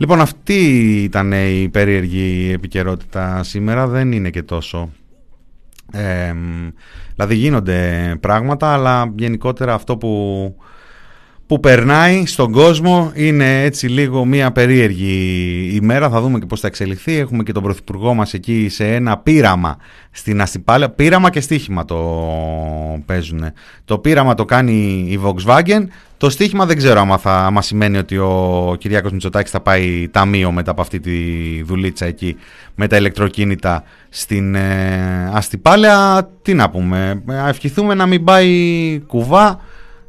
Λοιπόν, αυτή ήταν η περίεργη επικαιρότητα σήμερα. Δεν είναι και τόσο. Ε, δηλαδή γίνονται πράγματα, αλλά γενικότερα αυτό που, που περνάει στον κόσμο είναι έτσι λίγο μια περίεργη ημέρα. Θα δούμε και πώς θα εξελιχθεί. Έχουμε και τον Πρωθυπουργό μας εκεί σε ένα πείραμα στην Αστυπάλαια. Πείραμα και στοίχημα το παίζουν. Το πείραμα το κάνει η Volkswagen. Το στοίχημα δεν ξέρω άμα, θα, άμα σημαίνει ότι ο Κυριάκος Μητσοτάκης θα πάει ταμείο μετά από αυτή τη δουλίτσα εκεί με τα ηλεκτροκίνητα στην ε, Αστυπάλαια. Τι να πούμε, ε, ευχηθούμε να μην πάει κουβά.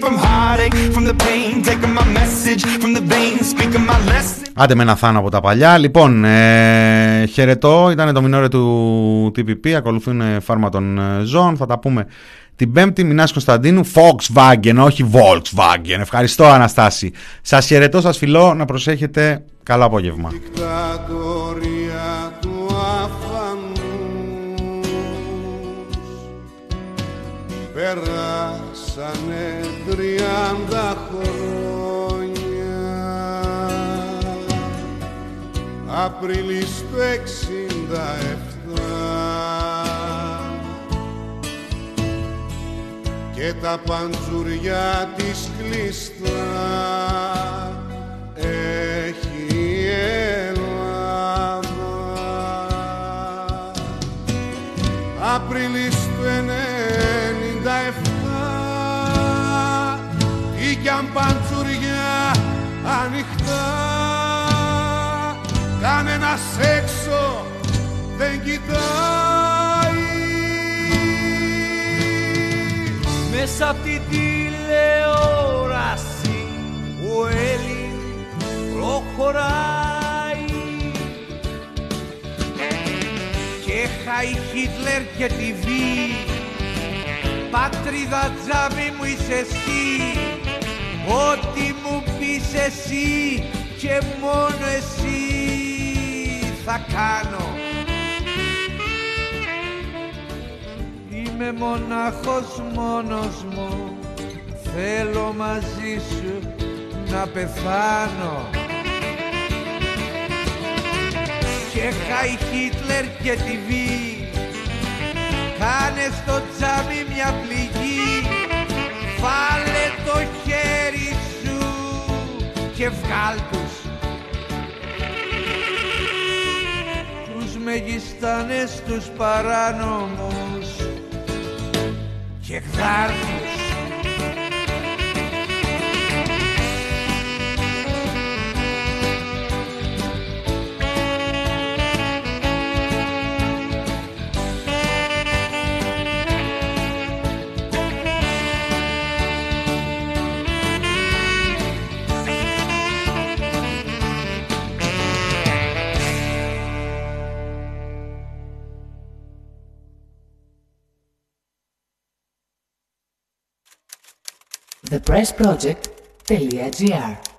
from heartache, from the pain, taking my message from the veins, speaking my lesson. Άντε με ένα θάνο από τα παλιά. Λοιπόν, ε, χαιρετώ. Ήταν το μινόρε του TPP. Ακολουθούν ε, φάρμα των ε, ζώων. Θα τα πούμε την Πέμπτη. Μινάς Κωνσταντίνου. Volkswagen, όχι Volkswagen. Ευχαριστώ, Αναστάση. Σας χαιρετώ, σας φιλώ. Να προσέχετε. Καλό απόγευμα. δικτατορία του αφανούς Περάσανε τριάντα χρόνια Απρίλης του εξήντα και τα παντζουριά της κλειστά έχει η Ελλάδα. Απρίλης Για αν παντσουριά ανοιχτά. Κανένα έξω δεν κοιτάει. Μέσα απ' την τηλεόραση ο Έλλην προχωράει. Και χάει Χίτλερ και τη βή Πάτριδα τζαμί μου είσαι εσύ. Ό,τι μου πεις εσύ και μόνο εσύ θα κάνω. Είμαι μονάχος μόνος μου. Θέλω μαζί σου να πεθάνω. Και χάει Χίτλερ και τη βή Κάνε στο τζάμι μια πληγή. Βάλε το χέρι σου και βγάλ τους. Τους μεγιστάνες τους παράνομους. Και γδάρτους pressproject.gr